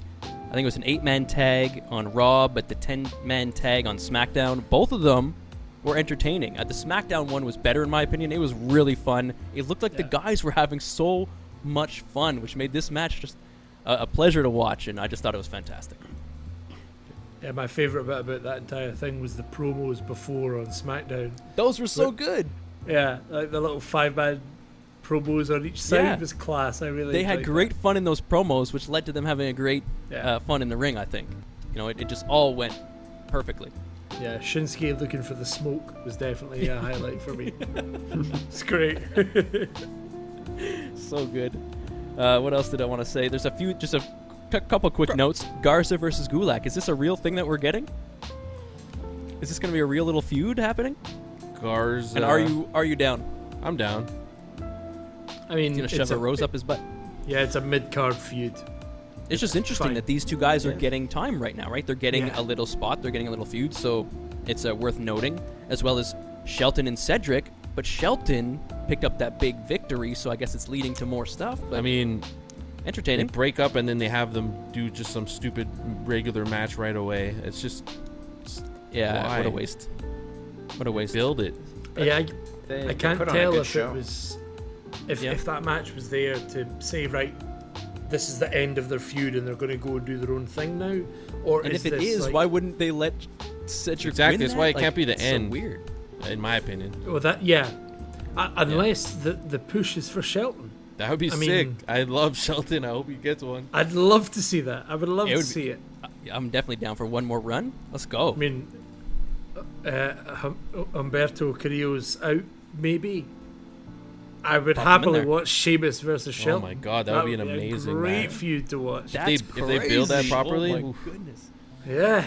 I think it was an eight-man tag on Raw, but the ten-man tag on SmackDown. Both of them were entertaining. Uh, the SmackDown one was better in my opinion. It was really fun. It looked like the guys were having so much fun, which made this match just a, a pleasure to watch, and I just thought it was fantastic. Yeah, my favourite bit about that entire thing was the promos before on SmackDown. Those were so Look- good. Yeah, like the little five man promos on each side Yeah. was class. I really They had enjoyed great fun in those promos, which led to them having a great. Yeah, uh, fun in the ring. I think, you know, it, it just all went perfectly. yeah. Shinsuke looking for the smoke was definitely a <laughs> highlight for me. <laughs> it's great. so good. Uh, what else did I want to say? There's a few, just a c- couple quick notes. Garza versus Gulak. Is this a real thing that we're getting? Is this going to be a real little feud happening? Garza. And are you are you down? I'm down. I mean, He's going to shove a a rose up his butt. Yeah, it's a mid card feud. It's just interesting fine. that these two guys are Yeah. getting time right now, right? They're getting Yeah. a little spot, they're getting a little feud, so it's uh, worth noting, as well as Shelton and Cedric. But Shelton picked up that big victory, so I guess it's leading to more stuff. But I mean, they entertaining. break up and then they have them do just some stupid regular match right away. It's just yeah, what a waste. What a waste. build it. yeah, I, They- I can't put on a tell good if show. it was if Yeah. if that match was there to say right, this is the end of their feud and they're going to go and do their own thing now, or And is if it this is, like, why wouldn't they let Cedric Exactly, win that's that? why it Like, can't be the it's so end. weird. In my opinion, Well, that yeah, uh, unless the the push is for Shelton. that would be I sick. mean- I love Shelton. I hope he gets one. I'd love to see that. I would love It to would be- see it. I'm definitely down for one more run. Let's go. I mean, uh, hum- Humberto Carrillo's out, maybe. I would Pop him in happily watch Sheamus versus Shelton. Oh my God, that would be an a amazing great match. feud to watch. they- if they build that properly, oh my goodness. yeah,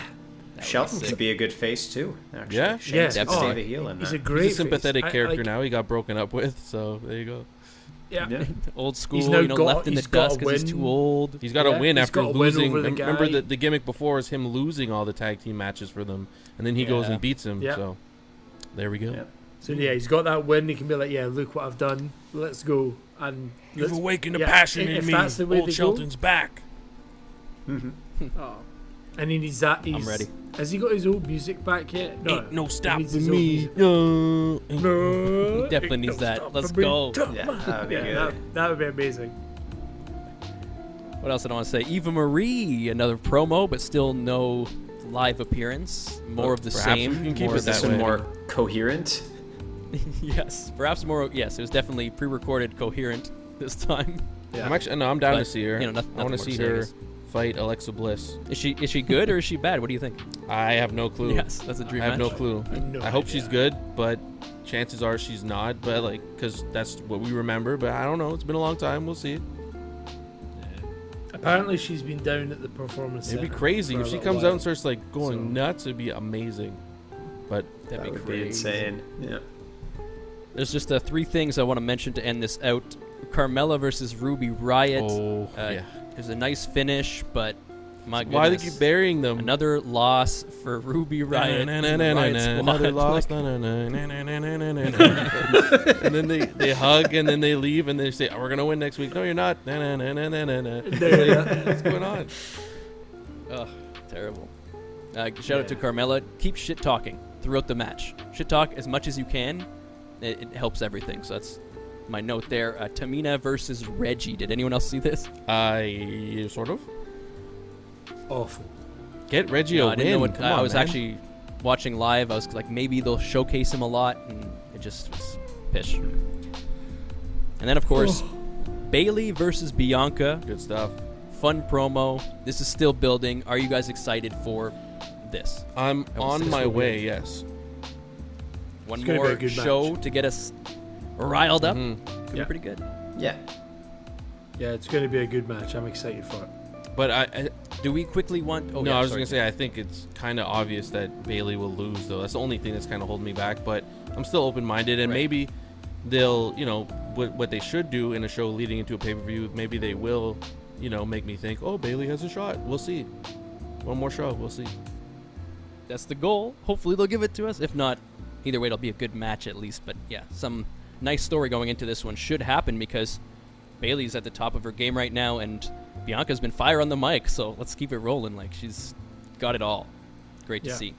Shelton could be a good face too. Actually, Yeah? Shane yeah. could definitely. stay the heel in he's that. a great He's a sympathetic face. I- character like- now. He got broken up with, so there you go. Yeah. Yeah. <laughs> Old school, He's now you know, got- left in the he's got a dust because he's too old. He's got Yeah, win he's after got a win losing. the remember guy. the, the gimmick before is him losing all the tag team matches for them, and then he goes and beats him. Yeah. So there we go. Yeah. So yeah, he's got that win. He can be like, "Yeah, look what I've done. Let's go." And You've let's- awakened a yeah, passion if- in if me. that's the way Old they go- Shelton's back. Mhm. <laughs> Oh. And he needs that. He's, ready. Has he got his old music back yet? No. Ain't no He stopping needs his old me. No. No, He definitely ain't needs no that. Let's go. Yeah, that would be Yeah, that, that would be amazing. What else did I want to say? Eva Marie, another promo, but still no live appearance. More of the same. we can keep more it of that way. one more coherent. <laughs> yes, perhaps more. Yes, it was definitely pre-recorded, coherent <laughs> this time. Yeah. I'm actually no. I'm down But, to see her. you know, noth- I want to more see to her guess. fight Alexa Bliss. Is she is she good or is she bad? What do you think? I have no clue. Yes, that's a I dream I have no match. clue. I have no I hope idea. she's good, but chances are she's not. But like, because that's what we remember. But I don't know. It's been a long time. We'll see. Apparently, she's been down at the performance. It'd be Center crazy for a if she little comes while. out and starts like going So- nuts. It'd be amazing. But That'd That be would crazy. be insane. Yeah. There's just uh, three things I want to mention to end this out. Carmella versus Ruby Riott. Oh, uh, yeah. There's a nice finish, but my goodness. Why do they keep burying them? Another loss for Ruby Riott. Another loss. And then they, they hug and then they leave and they say, oh, we're going to win next week. No, you're not. What's going on? Ugh, terrible. Uh, shout yeah. out to Carmella. Keep shit talking throughout the match. Shit talk as much as you can it, it helps everything. So that's my note there. Uh, Tamina versus Reggie. Did anyone else see this? I sort of awful. get Reggie No, a I didn't know win. what. Come I was man. actually watching live. I was like, maybe they'll showcase him a lot, and it just was pish. And then, of course, Bayley versus Bianca. good stuff. Fun promo. This is still building. Are you guys excited for this? I'm on say my so. way. Yes. One It's more good show match. to get us riled up. Mhm. Could Yeah. be pretty good. Yeah. Yeah, it's going to be a good match. I'm excited for it. But I, I Do we quickly want? Oh, no, yeah, I was gonna say I think it's kind of obvious that Bayley will lose, though. That's the only thing that's kind of holding me back. But I'm still open-minded, and Right. maybe they'll, you know, what what they should do in a show leading into a pay-per-view. Maybe they will, you know, make me think, oh, Bayley has a shot. We'll see. One more show, we'll see. that's the goal. Hopefully they'll give it to us. If not, either way, it'll be a good match at least. But yeah, some nice story going into this one should happen because Bayley's at the top of her game right now, and Bianca's been fire on the mic. So let's keep it rolling. Like she's got it all. Great to Yeah. see.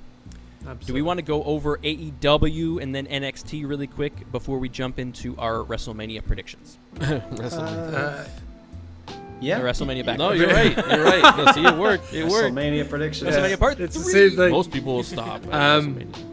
Absolutely. Do we want to go over AEW and then NXT really quick before we jump into our WrestleMania predictions? <laughs> WrestleMania. Uh, Yeah. The WrestleMania back. no, you're right. You're right. <laughs> No, see, it worked. It worked. WrestleMania predictions. WrestleMania part it's the same thing. Most people will stop. at Um, WrestleMania.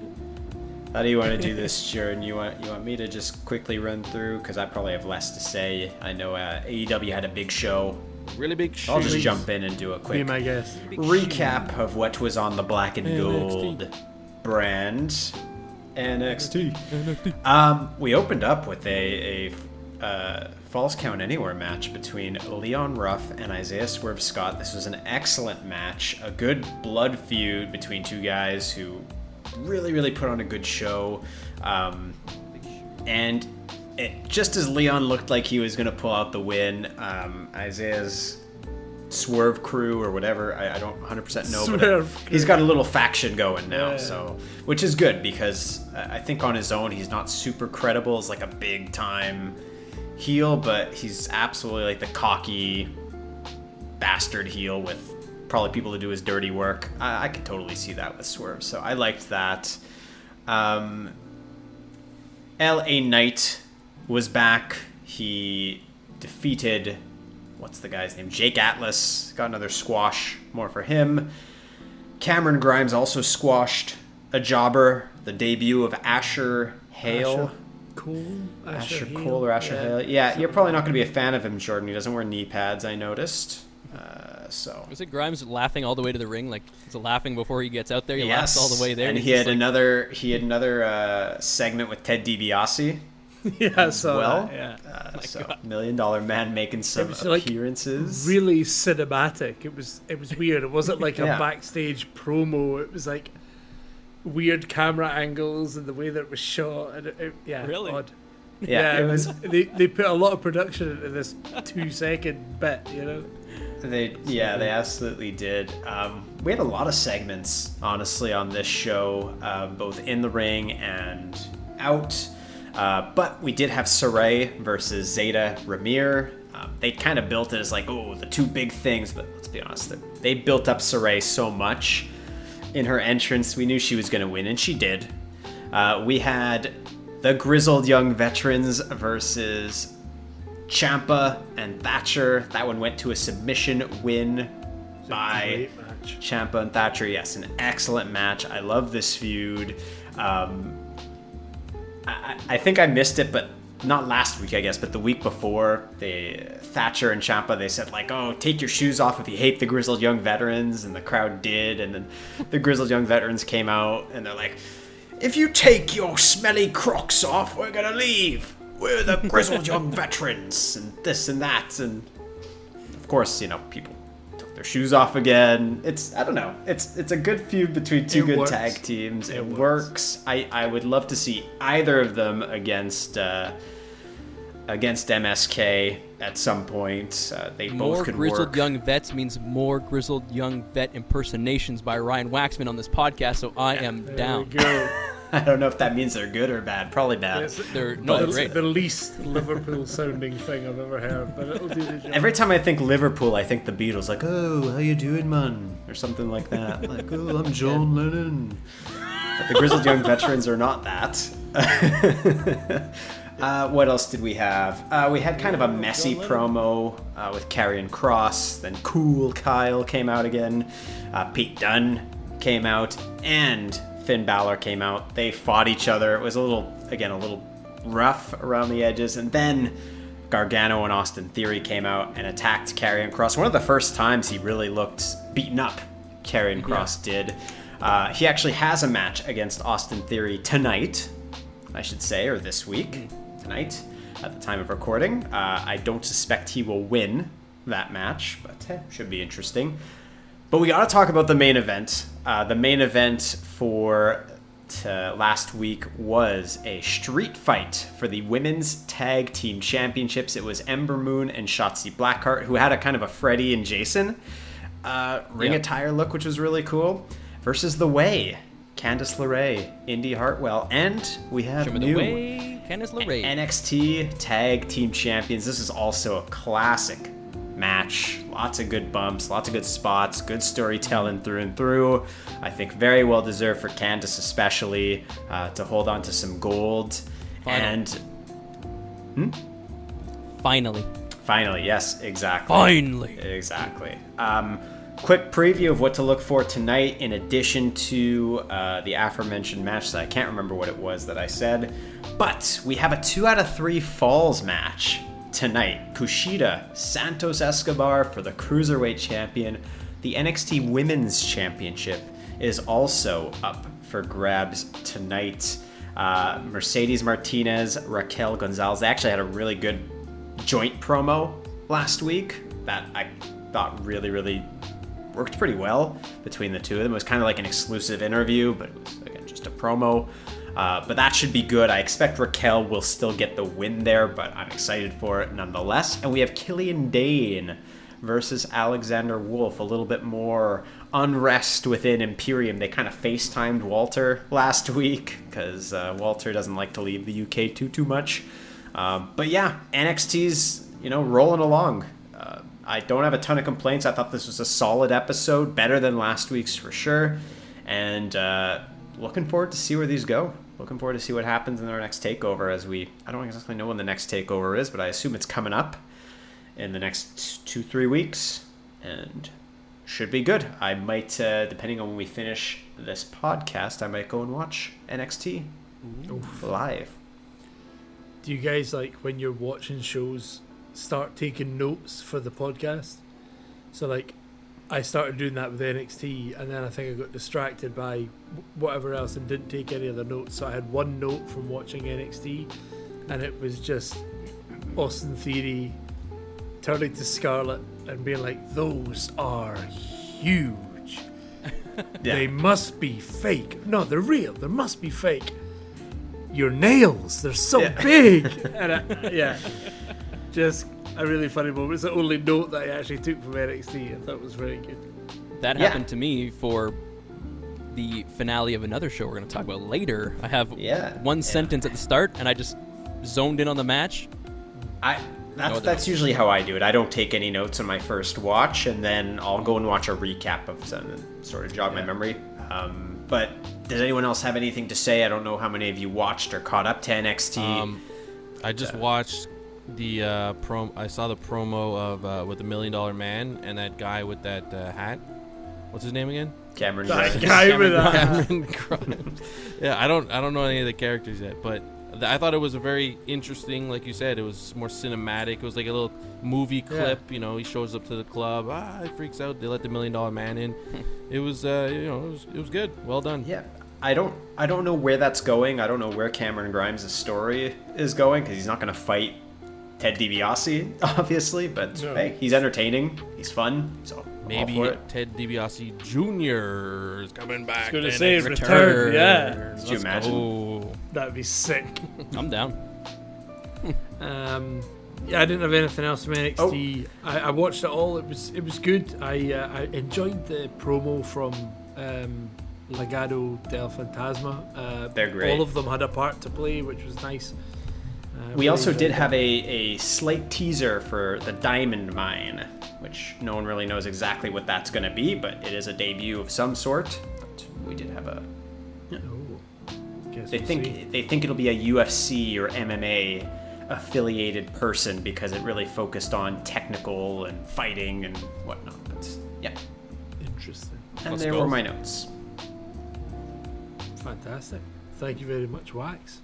How do you want to do this, Jordan? You want you want me to just quickly run through because I probably have less to say. I know uh, AEW had a big show. really big. I'll just jump in and do a be quick my guess. recap of what was on the Black and NXT. Gold brand. NXT. Um, we opened up with a, a uh, Falls Count Anywhere match between Leon Ruff and Isaiah Swerve Scott. This was an excellent match, a good blood feud between two guys who really, really put on a good show. Um, and it, just as Leon looked like he was going to pull out the win, um, Isaiah's Swerve Crew or whatever, I, I don't 100% know, but Swerve he's got a little faction going now, Yeah. so which is good because uh, I think on his own he's not super credible as like a big time heel, but he's absolutely like the cocky bastard heel with probably people to do his dirty work. I, I could totally see that with Swerve, so I liked that. Um, L.A. Knight was back. He defeated what's the guy's name? Jake Atlas. Got another squash. More for him. Cameron Grimes also squashed a jobber. The debut of Asher Hale. Asher Cole, Asher Hale, Cole or Asher Hale. Yeah, you're probably not going to be a fan of him, Jordan. He doesn't wear knee pads, I noticed. So. Was it Grimes laughing all the way to the ring? Like he's laughing before he gets out there. He Yes, laughs all the way there. and he's he just had like- another. He had another uh, segment with Ted DiBiase. <laughs> yeah, so well. that, yeah. Uh, so million dollar man making some was, like, appearances. really cinematic. It was it was weird. It wasn't like a backstage promo. It was like weird camera angles and the way that it was shot. And it, it- yeah, Really? odd. Yeah, it was- They they put a lot of production into this two second bit. You know. They yeah, they absolutely did. Um, we had a lot of segments, honestly, on this show, uh, both in the ring and out. Uh, but we did have Sarray versus Zayda Ramier. Um, they kind of built it as like, oh, the two big things. But let's be honest, they- built up Sarray so much in her entrance. We knew she was going to win, and she did. Uh, we had the grizzled young veterans versus Ciampa and Thatcher. That one went to a submission win by Ciampa and Thatcher. Yes, an excellent match. I love this feud. Um, I, I I think I missed it, but not last week, I guess, but the week before, they Thatcher and Ciampa they said like, "Oh, take your shoes off if you hate the grizzled young veterans," and the crowd did, and then the grizzled young veterans came out and they're like, "If you take your smelly Crocs off, we're gonna leave. We're the grizzled young veterans," and this and that, and of course, you know, people took their shoes off again. It's I don't know. It's it's a good feud between two It good works. tag teams. It, It works. works. I I would love to see either of them against uh, against MSK at some point. Uh, they More both could more grizzled work. young vets means more grizzled young vet impersonations by Ryan Waxman on this podcast, so I am There down. <laughs> <laughs> I don't know if that means they're good or bad. Probably bad. It's They're no, the, great. the least Liverpool sounding thing I've ever heard, but it'll do the job. Every time I think Liverpool, I think the Beatles, like, "Oh, how you doing, man?" or something like that. <laughs> Like, "Oh, I'm John Lennon." But the grizzled young veterans are not that. <laughs> uh, what else did we have? Uh, we had kind of a messy promo uh, with Karrion Kross. Then Cool Kyle came out again. Uh, Pete Dunn came out, and Finn Balor came out. They fought each other. It was a little, again, a little rough around the edges, and then Gargano and Austin Theory came out and attacked Karrion Kross. One of the first times he really looked beaten up. Karrion Kross did. Uh, he actually has a match against Austin Theory tonight, I should say, or this week, tonight, at the time of recording. Uh, I don't suspect he will win that match, but eh, should be interesting. But we got to talk about the main event. Uh, the main event for last week was a street fight for the women's tag team championships. It was Ember Moon and Shotzi Blackheart, who had a kind of a Freddy and Jason uh, ring Yeah. attire look, which was really cool, versus The Way, Candice LeRae, Indi Hartwell, and we have Show me the new way. NXT Tag Team Champions. This is also a classic match. Lots of good bumps, lots of good spots, good storytelling through and through. I think very well deserved for Candice, especially uh, to hold on to some gold. Final. And Finally, finally, yes, exactly. finally. Exactly. Um, quick preview of what to look for tonight, in addition to uh, the aforementioned match that I can't remember what it was that I said. But we have a two out of three falls match tonight. Kushida, Santos Escobar for the Cruiserweight Champion. The NXT Women's Championship is also up for grabs tonight. Uh, Mercedes Martinez, Raquel Gonzalez. They actually had a really good joint promo last week that I thought really, really worked pretty well between the two of them. It was kind of like an exclusive interview, but it was again just a promo. Uh, but that should be good. I expect Raquel will still get the win there, but I'm excited for it nonetheless. And we have Killian Dain versus Alexander Wolfe. A little bit more unrest within Imperium. They kind of FaceTimed Walter last <laughs> week because uh, Walter doesn't like to leave the UK too too much. Um, but yeah, NXT's you know rolling along. Uh, I don't have a ton of complaints. I thought this was a solid episode, better than last week's for sure, and uh, looking forward to see where these go. Looking forward to see what happens in our next takeover. As we, I don't exactly know when the next takeover is, but I assume it's coming up in the next two three weeks, and should be good. I might, uh, depending on when we finish this podcast, I might go and watch NXT live. Do you guys like when you're watching shows start taking notes for the podcast? So like I started doing that with NXT and then I think I got distracted by whatever else and didn't take any other notes. So I had one note from watching NXT and it was just Austin Theory turning to Scarlett and being like, Those are huge. <laughs> They must be fake. No, they're real. They must be fake. Your nails, they're so Yeah. big. <laughs> and I, yeah, just a really funny moment. It's the only note that I actually took from NXT. I thought it was very good. That Yeah. happened to me for the finale of another show we're going to talk about later. I have Yeah, one yeah. sentence at the start, and I just zoned in on the match. I that's No, that's usually how I do it. I don't take any notes on my first watch, and then I'll go and watch a recap of some and sort of jog my memory. Um, but does anyone else have anything to say? I don't know how many of you watched or caught up to NXT. Um, I just watched the uh, prom. I saw the promo of uh, with the Million Dollar Man and that guy with that uh, hat. What's his name again? Cameron That Grimes. guy with that. Cameron <laughs> Grimes. Yeah, I don't I don't know any of the characters yet, but th- I thought it was a very interesting, like you said, it was more cinematic. It was like a little movie clip. You know, he shows up to the club, ah, he freaks out. They let the Million Dollar Man in. <laughs> it was, uh, you know, it was it was good. Well done. Yeah, I don't I don't know where that's going. I don't know where Cameron Grimes' story is going because he's not going to fight Ted DiBiase, <laughs> obviously. But No. hey, he's entertaining. He's fun. So I'm all Maybe for it. Ted DiBiase Jr. is coming back. gonna say NXT. return, yeah. Could you imagine? Oh, That'd be sick. <laughs> I'm down. Um, yeah, I didn't have anything else from NXT. I, I watched it all. It was it was good. I uh, I enjoyed the promo from um, Legado del Fantasma. Uh, They're great. All of them had a part to play, which was nice. Uh, We really also did that. have a, a slight teaser for the Diamond Mine, which no one really knows exactly what that's going to be, but it is a debut of some sort. But we did have a. Guess They we'll think see. they think it'll be a UFC or MMA affiliated person because it really focused on technical and fighting and whatnot. But yeah, interesting, and Let's there go. were my notes. fantastic. Thank you very much, Wax.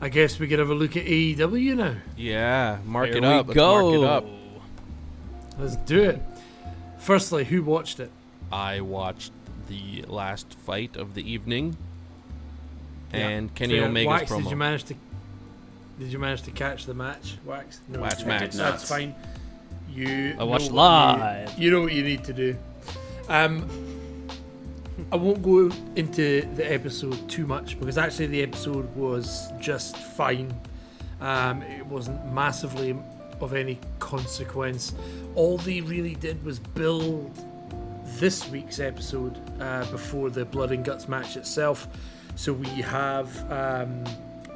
I guess we could have a look at AEW now. yeah. Mark Here it we up. Let's go. mark it up. Let's do it. Firstly, who watched it? I watched the last fight of the evening, Yeah. and Kenny Fair. Omega's Wax, promo. Did you manage to? Did you manage to catch the match? Wax. No. Watch I match. did. That's fine. You. I watched know what you- live. You, know what you need to do. Um, I won't go into the episode too much because actually the episode was just fine. Um, it wasn't massively of any consequence. All they really did was build this week's episode uh, before the Blood and Guts match itself. So we have um,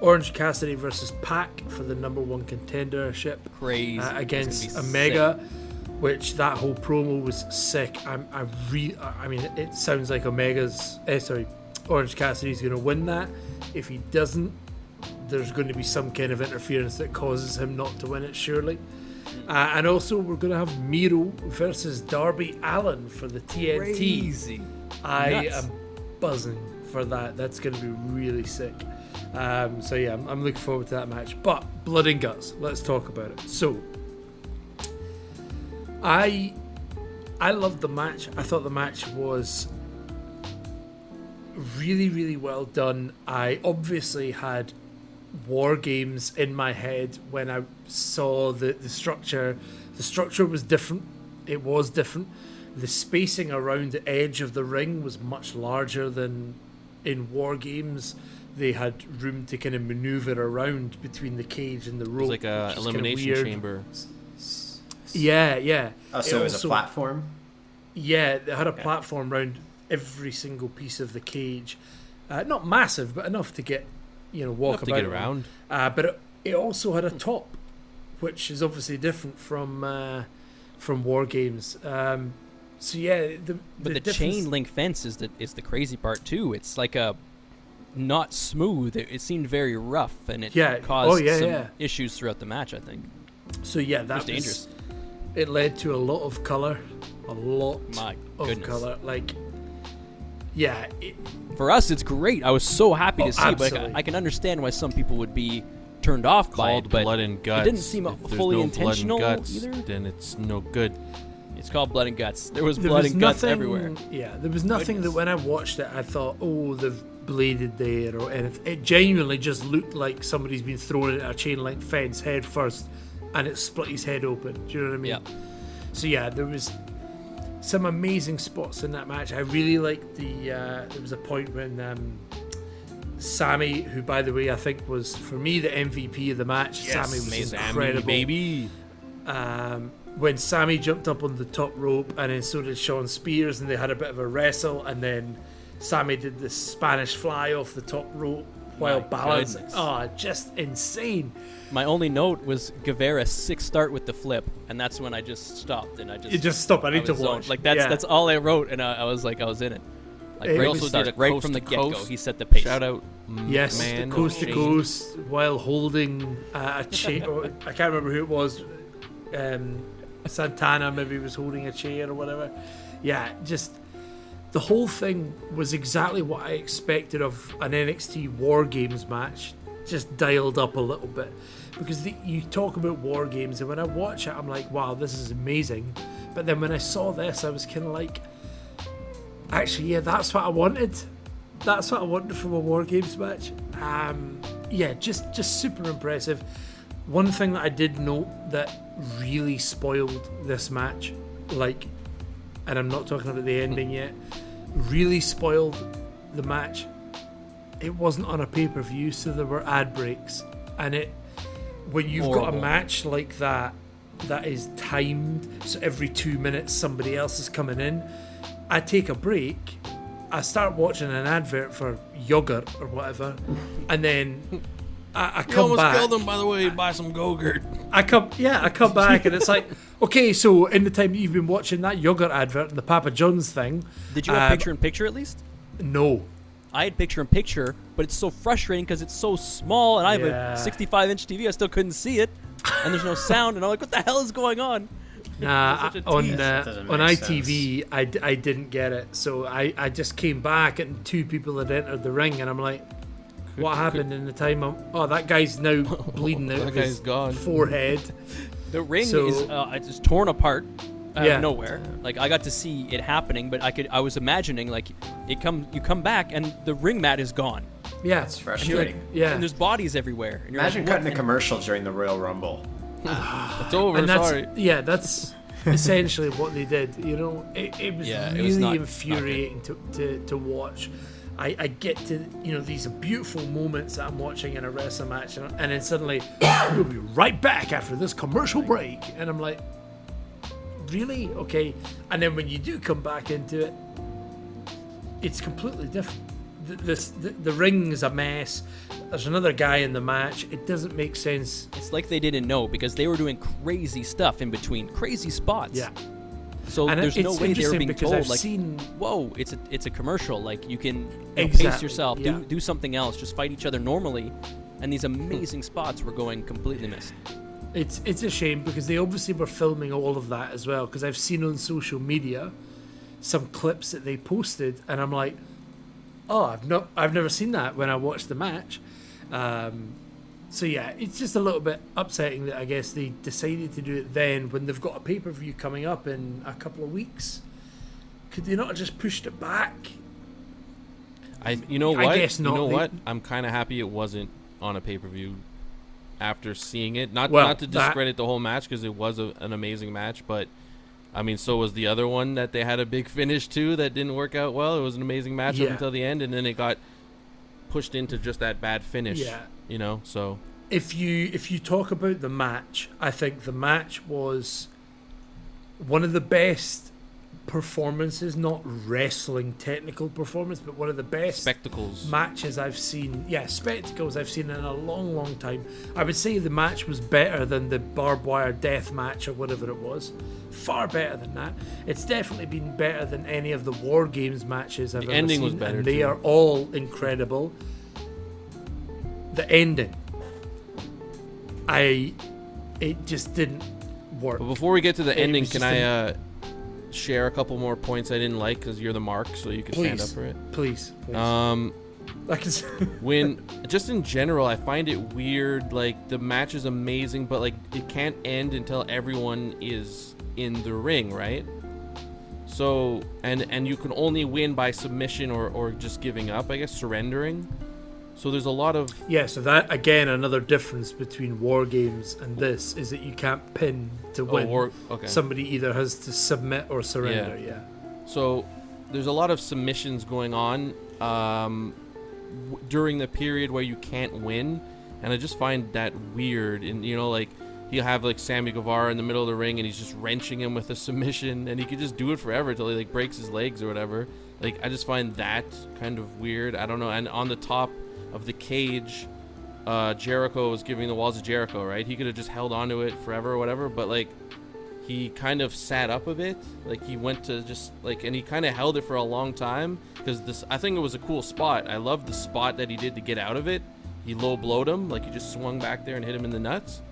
Orange Cassidy versus Pac for the number one contendership Crazy. uh, against Omega, which that whole promo was sick. I'm, I re, I mean, it sounds like Omega's, eh, sorry, Orange Cassidy's going to win that. If he doesn't, there's going to be some kind of interference that causes him not to win it, surely. Uh, and also, we're going to have Miro versus Darby Allin for the TNT. Crazy. I Nuts. am buzzing for that. That's going to be really sick. Um, so yeah, I'm, I'm looking forward to that match. But blood and guts. Let's talk about it. So, I I loved the match. I thought the match was really, really well done. I obviously had war games in my head when I saw the, the structure. The structure was different. It was different the spacing around the edge of the ring was much larger than in war games. They had room to kind of maneuver around between the cage and the It rope. was like a which is kinda elimination chamber. Yeah, yeah. Oh, so it, was also- a platform. Yeah, they had a Yeah. platform around every single piece of the cage. Uh, not massive, but enough to get you know walk Enough to get around. Uh, but it, it also had a top, which is obviously different from uh, from war games. Um, so yeah, the, But the, difference- chain link fence is the is the crazy part too. It's like a not smooth. It, it seemed very rough, and it Yeah. caused Oh, yeah, some yeah. issues throughout the match. I think So yeah, it that was was dangerous. It led to a lot of color, a lot My of goodness. color. Like, yeah, it, For us, it's great. I was so happy Oh, to see. But I. I can understand why some people would be turned off by Called it. But blood and guts. didn't seem If fully no intentional blood and guts, either. Then it's no good. it's called blood and guts. There was there blood was and guts everywhere. Yeah, there was nothing Goodness. that when I watched it, I thought, oh, they've bladed there, or anything. It genuinely just looked like somebody's been thrown at a chain link fence head first, and it split his head open. Do you know what I mean? Yeah. So yeah, there was some amazing spots in that match. I really liked the. Uh, there was a point when um, Sammy, who by the way I think was for me the MVP of the match. Sammy was Sammy, incredible. baby. Um, when Sammy jumped up on the top rope, and then so did Shawn Spears, and they had a bit of a wrestle, and then Sammy did the Spanish fly off the top rope while My balancing. goodness. Oh, just insane! My only note was Guevara six start with the flip, and that's when I just stopped and I just You just stop. I I need to was zoned. watch. Like that's Yeah. that's all I wrote, and I, I was like I was in it. Like It right, was- Also the did a right coast from the to get go, coast. he set the pace. Shout out, m- Yes, man. the coast to Shane. coast while holding uh, a <laughs> chair. I can't remember who it was. Um, Santana maybe was holding a chair or whatever. Yeah, just the whole thing was exactly what I expected of an NXT War Games match, just dialed up a little bit. Because the, you talk about War Games, and when I watch it, I'm like, wow, this is amazing. But then when I saw this, I was kind of like, actually, yeah, that's what I wanted that's what I wanted from a War Games match. Um, yeah, just just super impressive. One thing that I did note that really spoiled this match, like, and I'm not talking about the ending yet, really spoiled the match. It wasn't on a pay per view, so there were ad breaks, and it when you've got a match like that that is timed, so every two minutes somebody else is coming in. I take a break, I start watching an advert for yogurt or whatever, <laughs> and then I, I You come almost back. killed him, by the way. Buy some Go-Gurt. I come, yeah, I come back, and it's like, <laughs> okay, so in the time that you've been watching that yogurt advert and the Papa John's thing, Did you have Um, picture in picture at least? no, I had picture in picture, but it's so frustrating because it's so small, and I have Yeah. a 65 inch TV. I still couldn't see it, and there's no <laughs> sound, and I'm like, what the hell is going on? Nah, Such on uh, on make ITV, I, d- I didn't get it. So I, I just came back and two people had entered the ring, and I'm like, what happened in the time? I'm, oh, that guy's now <laughs> bleeding out That of his guy's gone. forehead. <laughs> The ring So- is uh, it's just torn apart out Yeah. of nowhere. Like I got to see it happening, but I could I was imagining like it come you come back and the ring mat is gone. Yeah, it's And you're like- frustrating. yeah. And there's bodies everywhere. And you're Imagine like, cutting a And- commercial during the Royal Rumble. <sighs> It's <sighs> over. and that's Sorry. yeah, that's essentially what they did. You know, it, it was Yeah, it really was not- not infuriating to, to, to watch. I, I get to you know these beautiful moments that I'm watching in a wrestling match, and, and then suddenly <coughs> we'll be right back after this commercial break, and I'm like, really okay. And then when you do come back into it, it's completely different. The, this, the, the ring is a mess. There's another guy in the match. It doesn't make sense. It's like they didn't know because they were doing crazy stuff in between, crazy spots. Yeah. So And there's no way they're being told I've like, seen "Whoa, it's a it's a commercial. Like you can you know, pace yourself, yeah. do do something else, just fight each other normally." And these amazing spots were going completely missed. It's it's a shame because they obviously were filming all of that as well. Because I've seen on social media some clips that they posted, and I'm like, oh, I've not, I've never seen that when I watched the match. Um, so yeah, it's just a little bit upsetting that I guess they decided to do it then when they've got a pay per view coming up in a couple of weeks. Could they not have just pushed it back? I you know I what? guess You know They- what? I'm kind of happy it wasn't on a pay per view. After seeing it, not Well, not to that- discredit the whole match because it was a, an amazing match, but I mean, so was the other one that they had a big finish to that didn't work out well. It was an amazing match Yeah. up until the end, and then it got pushed into just that bad finish. Yeah. You know, so if you if you talk about the match, I think the match was one of the best performances, not wrestling technical performance, but one of the best spectacles. matches I've seen. Yeah, spectacles I've seen in a long, long time. I would say the match was better than the barbed wire death match or whatever it was. Far better than that. It's definitely been better than any of the War Games matches I've ever seen. The ever ending seen, was better, and they too. are all incredible. The ending, I, it just didn't work. But before we get to the It ending, can I uh, share a couple more points I didn't like because you're the mark, so you can stand up for it. Please, please. Um, I can. <laughs> when just in general, I find it weird. Like the match is amazing, but like it can't end until everyone is in the ring, right? So and and you can only win by submission or or just giving up, I guess, surrendering. So there's a lot of Yeah, so that again another difference between war games and this is that you can't pin to oh, win. war. Okay. Somebody either has to submit or surrender. Yeah. So there's a lot of submissions going on um, w- during the period where you can't win, and I just find that weird. And you know, like he'll have like Sammy Guevara in the middle of the ring, and he's just wrenching him with a submission, and he could just do it forever until he like breaks his legs or whatever. Like I just find that kind of weird. I don't know. And on the top of the cage. Uh, Jericho was giving the walls of Jericho, right? He could have just held onto it forever or whatever, but like he kind of sat up a bit. Like he went to just like and he kind of held it for a long time because this i think it was a cool spot. I loved the spot that he did to get out of it. He low blowed him like he just swung back there and hit him in the nuts.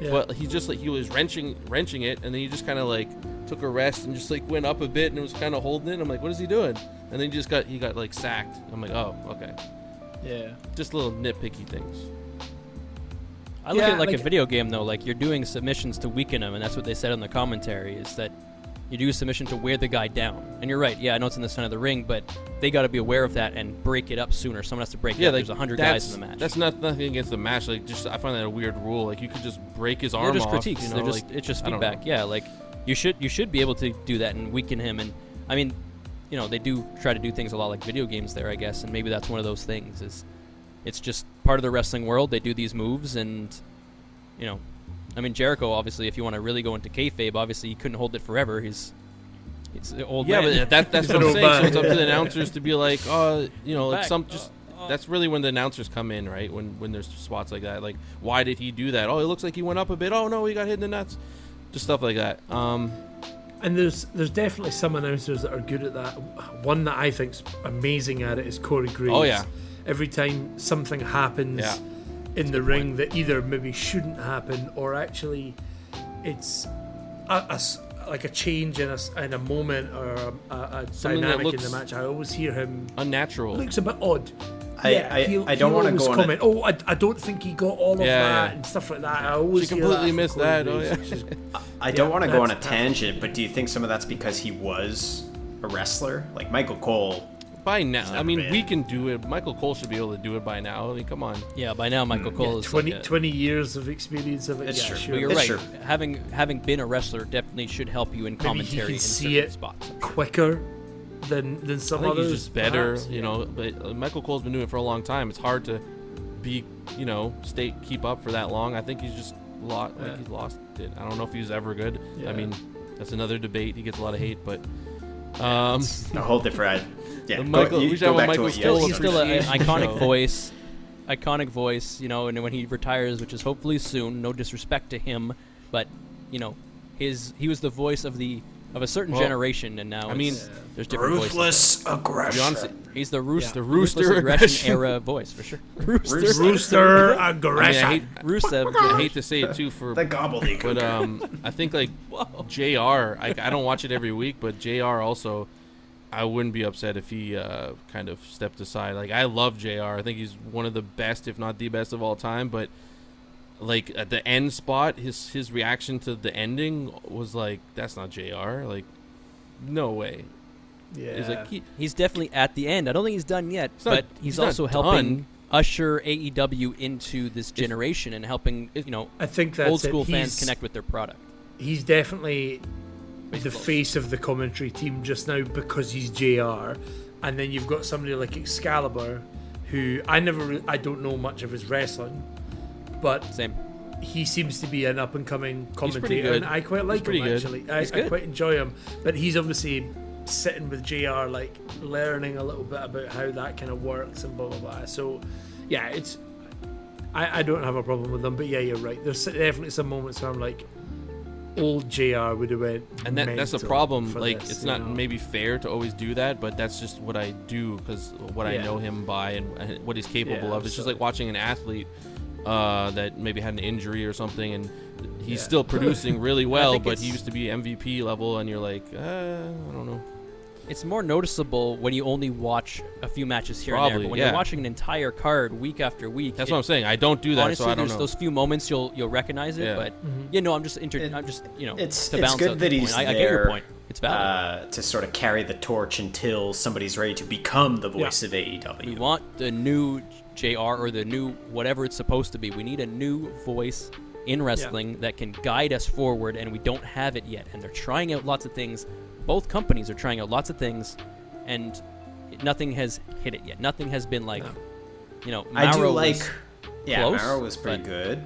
Yeah. but he just like he was wrenching wrenching it and then he just kind of like took a rest and just like went up a bit and was kind of holding it. I'm like what is he doing? And then he just got he got like sacked. I'm like oh okay Yeah. just little nitpicky things I look Yeah, at it like, like- a video game though. Like you're doing submissions to weaken them, and that's what they said in the commentary is that you do a submission to wear the guy down. And you're right. Yeah, I know it's in the center of the ring, but they got to be aware of that and break it up sooner. Someone has to break it yeah up. like There's hundred guys in the match. that's not nothing against the match like just i find that a weird rule like you could just break his arm They're just off critiques. you know, They're just like, it's just feedback. Yeah, like you should you should be able to do that and weaken him. And I mean, you know, they do try to do things a lot like video games there, I guess. And maybe that's one of those things. Is it's just part of the wrestling world. They do these moves, and you know, I mean, Jericho. Obviously, if you want to really go into kayfabe, obviously he couldn't hold it forever. He's he's an old Yeah, man. but that, that's <laughs> what I'm saying. So it's up to the announcers to be like, oh, you know, like some just. That's really when the announcers come in, right? When when there's spots like that, like why did he do that? Oh, it looks like he went up a bit. Oh no, he got hit in the nuts. Just stuff like that. Um, And there's there's definitely some announcers that are good at that. One that I think's amazing at it is Corey oh, Graves. Oh, yeah. Every time something happens Yeah. in the ring that either maybe shouldn't happen or actually it's a, a s- like a change in a, s- in a moment or a, a, a dynamic in the match, I always hear him unnatural. looks a bit odd. I- yeah, I- he'll- I don't wanna always go on a- comment. Oh, I, I don't think he got all of Yeah, that yeah. and stuff like that. I always She hear completely missed Corey that, oh, yeah. <laughs> which is- I don't Yeah, want to go on a tangent, but do you think some of that's because he was a wrestler? Like Michael Cole. By now, I mean, been. we can do it. Michael Cole should be able to do it by now. I mean, come on. yeah, by now Michael Cole yeah, is 20, like a- 20 years of experience of it. It's yeah, true. sure. But you're It's right. true. Having having been a wrestler definitely should help you in commentary. he commentary can in see it spots. quicker than than I some think others. he's just better, perhaps. you Yeah. know. But uh, Michael Cole's been doing it for a long time. It's hard to be, you know, stay keep up for that long. I think he's just lost. Yeah. Like he's lost it. I don't know if he's ever good. Yeah. I mean, that's another debate. He gets a lot of hate, but um, A whole different. Yeah, The go- Michael- you we should go have a back Michael what you Cole guys He's still an iconic <laughs> voice, iconic voice. You know, and when he retires, which is hopefully soon. No disrespect to him, but you know, his he was the voice of the of a certain Well, generation, and now I mean, there's different voices. Ruthless to be aggression. honest, He's the roost, Yeah. the Rooster ruthless aggression aggression. era voice for sure. <laughs> Rooster, Rooster. Rooster I, mean, aggression. I hate, Rusev. <laughs> I hate to say it too for The gobbledygook. But um, I think like <laughs> JR I, I don't watch it every week, but JR also, I wouldn't be upset if he uh, kind of stepped aside. Like I love JR I think he's one of the best, if not the best of all time. But like at the end spot, his his reaction to the ending was like, "That's not JR Like, no way." yeah. He's like, he, He's definitely at the end. I don't think he's done yet, He's not- but he's, he's also helping done. usher AEW into this generation and helping you know I think that's old school it. fans He's- connect with their product. He's definitely He's the close. face of the commentary team just now because he's JR, and then you've got somebody like Excalibur, who I never, re- I don't know much of his wrestling, but Same. he seems to be an up and coming commentator, and I quite like him good. actually. I, I quite enjoy him, but he's obviously sitting with JR like learning a little bit about how that kind of works and blah blah blah. So, yeah, it's. I, I don't have a problem with them, but yeah, you're right. There's definitely some moments where I'm like, old JR would have went, and that, that's the mental problem like this, it's not know? maybe fair to always do that but that's just what i do because what i know him by and, and what he's capable Yeah, of it's just like watching an athlete uh, that maybe had an injury or something and he's Yeah. still producing <laughs> really well think but he used to be mvp level and you're like uh, i don't know It's more noticeable when you only watch a few matches here and there. But when yeah. you're watching an entire card week after week, that's it- what i'm saying i don't do that honestly, so i don't there's know those few moments you'll you'll recognize it. Yeah. But Mhm. you know, I'm just inter- It- I'm just you know, it's- to it's balance good out that he's point. I, I get your there, point. It's valid. uh, to sort of carry the torch until somebody's ready to become the voice of E AEW. we want the new JR or the new whatever it's supposed to be. We need a new voice in wrestling that can guide us forward, and we don't have it yet. And they're trying out lots of things. Both companies are trying out lots of things, and nothing has hit it yet. Nothing has been like, No. you know, I do like. was- yeah, close, Mauro was pretty but- good.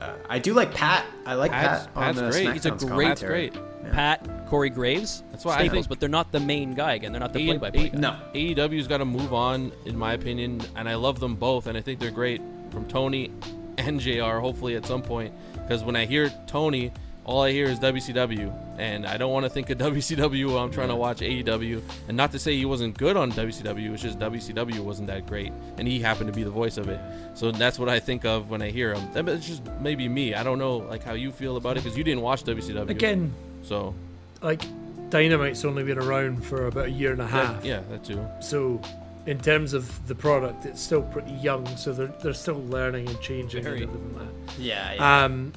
Uh, I do like Pat. I like Pat's- Pat on Pat's the great. He's a great- commentary. great Yeah. Pat, Corey Graves, That's why I staples, think- but they're not the main guy again. They're not the A- play-by-play guy. No, AEW's got to move on, in my opinion, and I love them both, and I think they're great from Tony and JR. Hopefully, at some point, because when I hear Tony, all I hear is WCW, and I don't want to think of <laughs> WCW while I'm trying to watch AEW. And not to say he wasn't good on WCW, it's just WCW wasn't that great, and he happened to be the voice of it. So that's what I think of when I hear him. That- It's just maybe me. I don't know, like how you feel about it, because you didn't watch WCW. Again, so like Dynamite's only been around for about a year and a half. that, yeah, that too. So, in terms of the product, it's still pretty young. So they're they're still learning and changing Very. and everything like yeah, that. yeah. Um,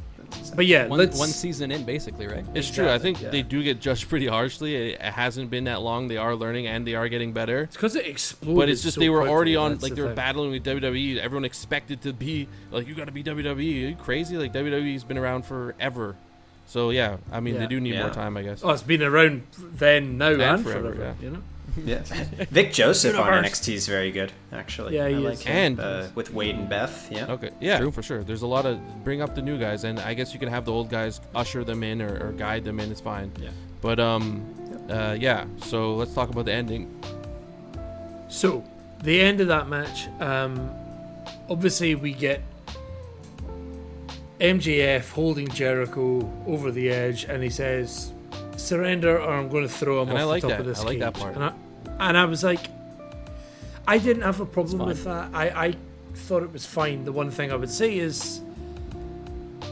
but yeah, One, let's one season in, basically, right? It's true. I think yeah. they do get judged <laughs> pretty harshly. It, it hasn't been that long. They are learning and they are getting better. It's because it exploded. But it's just so they were already on like the they were thing. battling with WWE. Everyone expected to be like you got to be WWE. Are you crazy? Like WWE's been around forever. So yeah, I mean Yeah. they do need Yeah. more time, I guess. Oh, it's been around then, now, and, forever, forever. yeah. You know. <laughs> yeah. <laughs> Vic Joseph on NXT is very good, actually. Yeah, I he like is. him. And- uh, with Wade and Beth. Yeah. Okay, yeah, True. for sure. There's a lot of bring up the new guys, and I guess you can have the old guys usher them in or, or guide them in. It's fine. Yeah. But um, uh, yeah. So let's talk about the ending. So, the end of that match, um, obviously we get MJF holding Jericho over the edge, and he says, "Surrender, or I'm going to throw him And off I like the top that. of this I like that cage." part. And I, and I was like, I didn't have a problem with that. I, I thought it was fine. The one thing I would say is,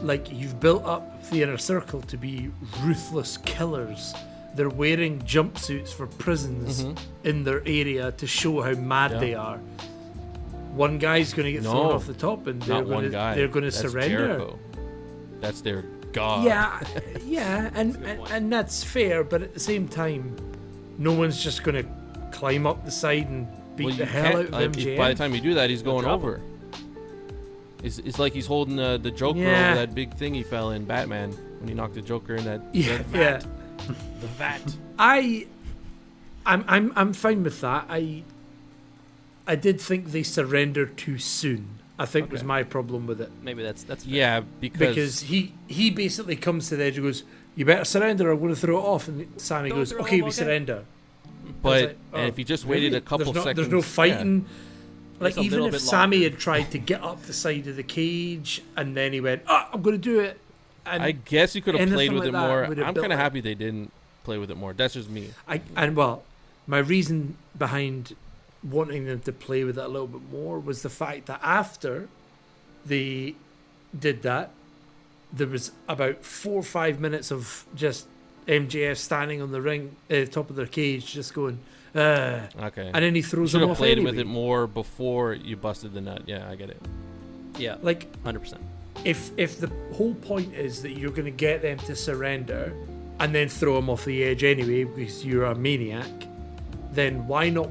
like, you've built up the inner circle to be ruthless killers. They're wearing jumpsuits for prisons Mhm. in their area to show how mad Yeah. they are. One guy's going to get thrown off the top, and they're going to they're going to surrender. Jericho. That's their god. Yeah, <laughs> yeah, and, and and that's fair, but at the same time, no one's just going to climb up the side and beat Well, the hell out of like, if MJF. By the time you do that, he's going over. It's, it's like he's holding uh, the Joker Yeah. over that big thing he fell in Batman when he knocked the Joker in that yeah, that yeah. <laughs> the vat. I, I'm I'm I'm fine with that. I, I did think they surrendered too soon. I think was my problem with it Maybe that's that's fair. Yeah, because, because he he basically comes to the edge and goes, "You better surrender. or I'm going to throw it off." And Sammy Don't goes, "Okay, we okay." surrender." but like, and oh, if he just Really? waited a couple there's no, seconds, There's no yeah. fighting. Like even if Sammy longer. had tried to get up the side of the cage and then he went, "Ah, I'm going to do it," and I guess you could have played with like it more. I'm kind of happy they didn't play with it more. That's just me. I and well, my reason behind wanting them to play with it a little bit more was the fact that after they did that, there was about four or five minutes of just MJF standing on the ring, uh, top of their cage, just going, uh, Okay. and then he You throws should them have off played anyway. with it more before you busted the nut. Yeah, I get it. yeah, Like hundred percent. if if the whole point is that you're going to get them to surrender and then throw them off the edge anyway because you're a maniac, then why not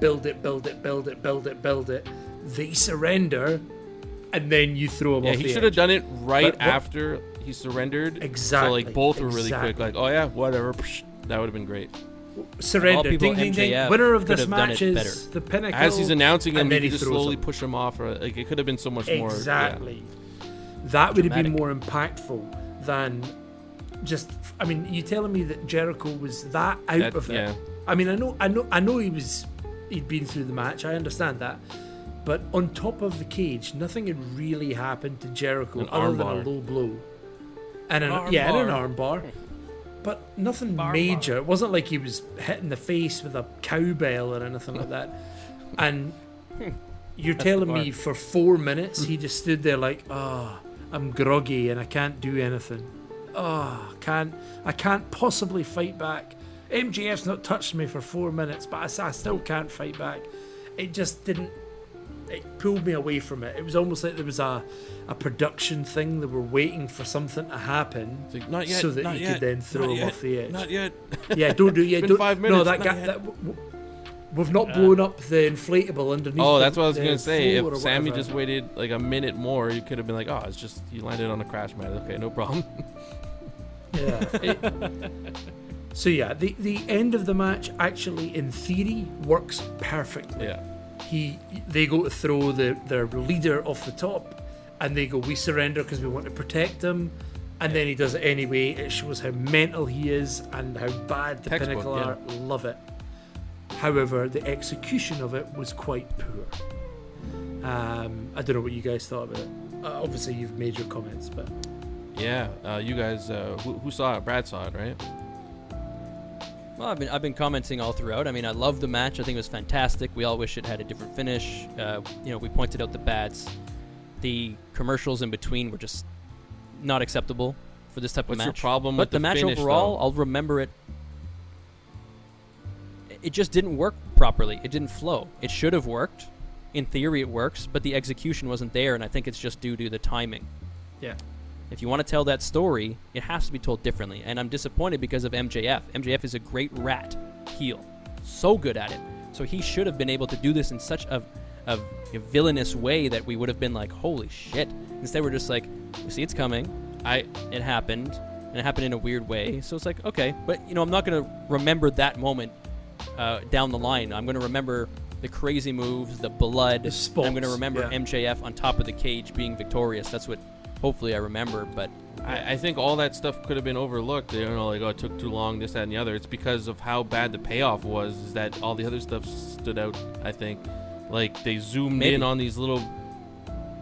build it, build it, build it, build it, build it? They surrender, and then you throw them off. Yeah, off he the should have done it right But after. He he surrendered. Exactly. So like both were really quick. Like, oh yeah, whatever. Psh, That would have been great. Surrender. people, Ding, ding, ding. Winner of could this match it is better. the pinnacle. As he's announcing him, and he then could he just slowly him. push him off. Or, like it could have been so much more. yeah. Exactly. That would have been more impactful than just. I mean, you telling me that Jericho was that out That- of it? yeah. I mean, I know, I know, I know he was. He'd been through the match. I understand that. But on top of the cage, nothing had really happened to Jericho An other than a low blow, and an, An yeah, and an armbar. armbar. But nothing Armbar. major. It wasn't like he was hitting the face with a cowbell or anything like that. <laughs> And you're That's telling me for four minutes he just stood there like, ah, I'm groggy and I can't do anything. Ah, can't I can't possibly fight back. MJF's not touched me for four minutes, but I still can't fight back. It just didn't. It pulled me away from it. It was almost like there was a, a production thing. They were waiting for something to happen like, not yet. so that not you yet, could then throw him off the edge. Not yet. Yeah, don't do. <laughs> Yeah, don't. five no, that guy. yet. That, w- w- we've not blown up the inflatable underneath. Oh, that's what I was gonna say. If Sammy just waited like a minute more, you could have been like, "Oh, it's just you landed on a crash mat. Okay, no problem." Yeah. <laughs> it- so yeah, the the end of the match actually, in theory, works perfectly. yeah. He, they go to throw the their leader off the top, and they go, "We surrender because we want to protect him." And then he does it anyway. It shows how mental he is and how bad the Textbook, Pinnacle yeah. are. Love it. However, the execution of it was quite poor. Um, I don't know what you guys thought about it. Uh, obviously, you've made your comments, but Yeah. Uh, you guys, uh, who, who saw it? Brad saw it, right? Well, I've been I've been commenting all throughout. I mean, I love the match. I think it was fantastic. We all wish it had a different finish. Uh, you know, we pointed out the bats. The commercials in between were just not acceptable for this type What's of your match. problem but with the, the, match finish, overall, though? I'll remember it. It just didn't work properly. It didn't flow. It should have worked. In theory, it works, but the execution wasn't there, and I think it's just due to the timing. yeah. If you want to tell that story, it has to be told differently. And I'm disappointed because of MJF. MJF is a great rat heel, so good at it. So he should have been able to do this in such a, a, a villainous way that we would have been like, holy shit. Instead, we're just like, we see it's coming. I It happened, and it happened in a weird way. So it's like, okay, but you know, I'm not going to remember that moment uh, down the line. I'm going to remember the crazy moves, the blood. The I'm going to remember yeah. MJF on top of the cage being victorious. That's what hopefully I remember. But I, I think all that stuff could have been overlooked. You know, like oh, it took too long, this, that, and the other. It's because of how bad the payoff was. Is that all the other stuff stood out? I think, like they zoomed Maybe. in on these little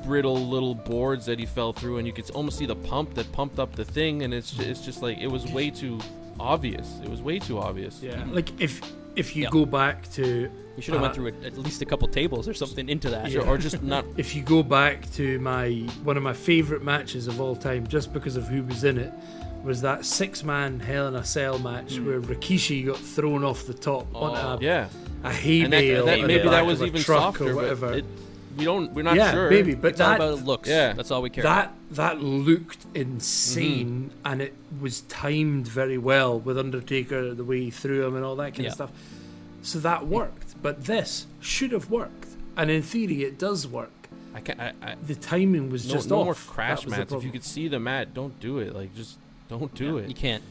brittle little boards that he fell through, and you could almost see the pump that pumped up the thing, and it's it's just like it was way too obvious. It was way too obvious. Yeah, like if if you Yeah. go back to you should have Uh, went through it, at least a couple tables or something into that. Sure, or just not. <laughs> if you go back to my one of my favorite matches of all time, just because of who was in it, was that six man Hell in a Cell match where Rikishi got thrown off the top on a. Yeah, a hay that, bale. that, in maybe that was even truck softer, or whatever. it, we don't. We're not yeah, sure. maybe, but It's all that about looks. Yeah. That's all we care that that looked insane, Mm-hmm. and it was timed very well with Undertaker the way he threw him and all that kind Yeah. of stuff. So that worked, but this should have worked, and in theory, it does work. I can't. I, I, The timing was no, just no off. more crash mats. If you could see the mat, don't do it. Like just don't do You it. You can't.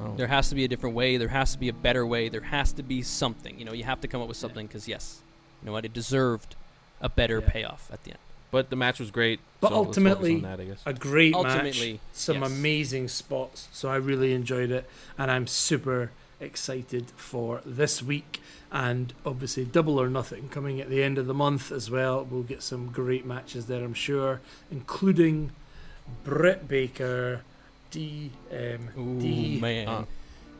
Oh. There has to be a different way. There has to be a better way. There has to be something. You know, you have to come up with something because yes, you know what? It deserved a better Yeah. payoff at the end. But the match was great. But so ultimately, on that, I guess. a great match, Ultimately, some yes. amazing spots. So I really enjoyed it, and I'm super excited for this week. And obviously, Double or Nothing coming at the end of the month as well. We'll get some great matches there, I'm sure, including Britt Baker, D, um, Ooh D. man,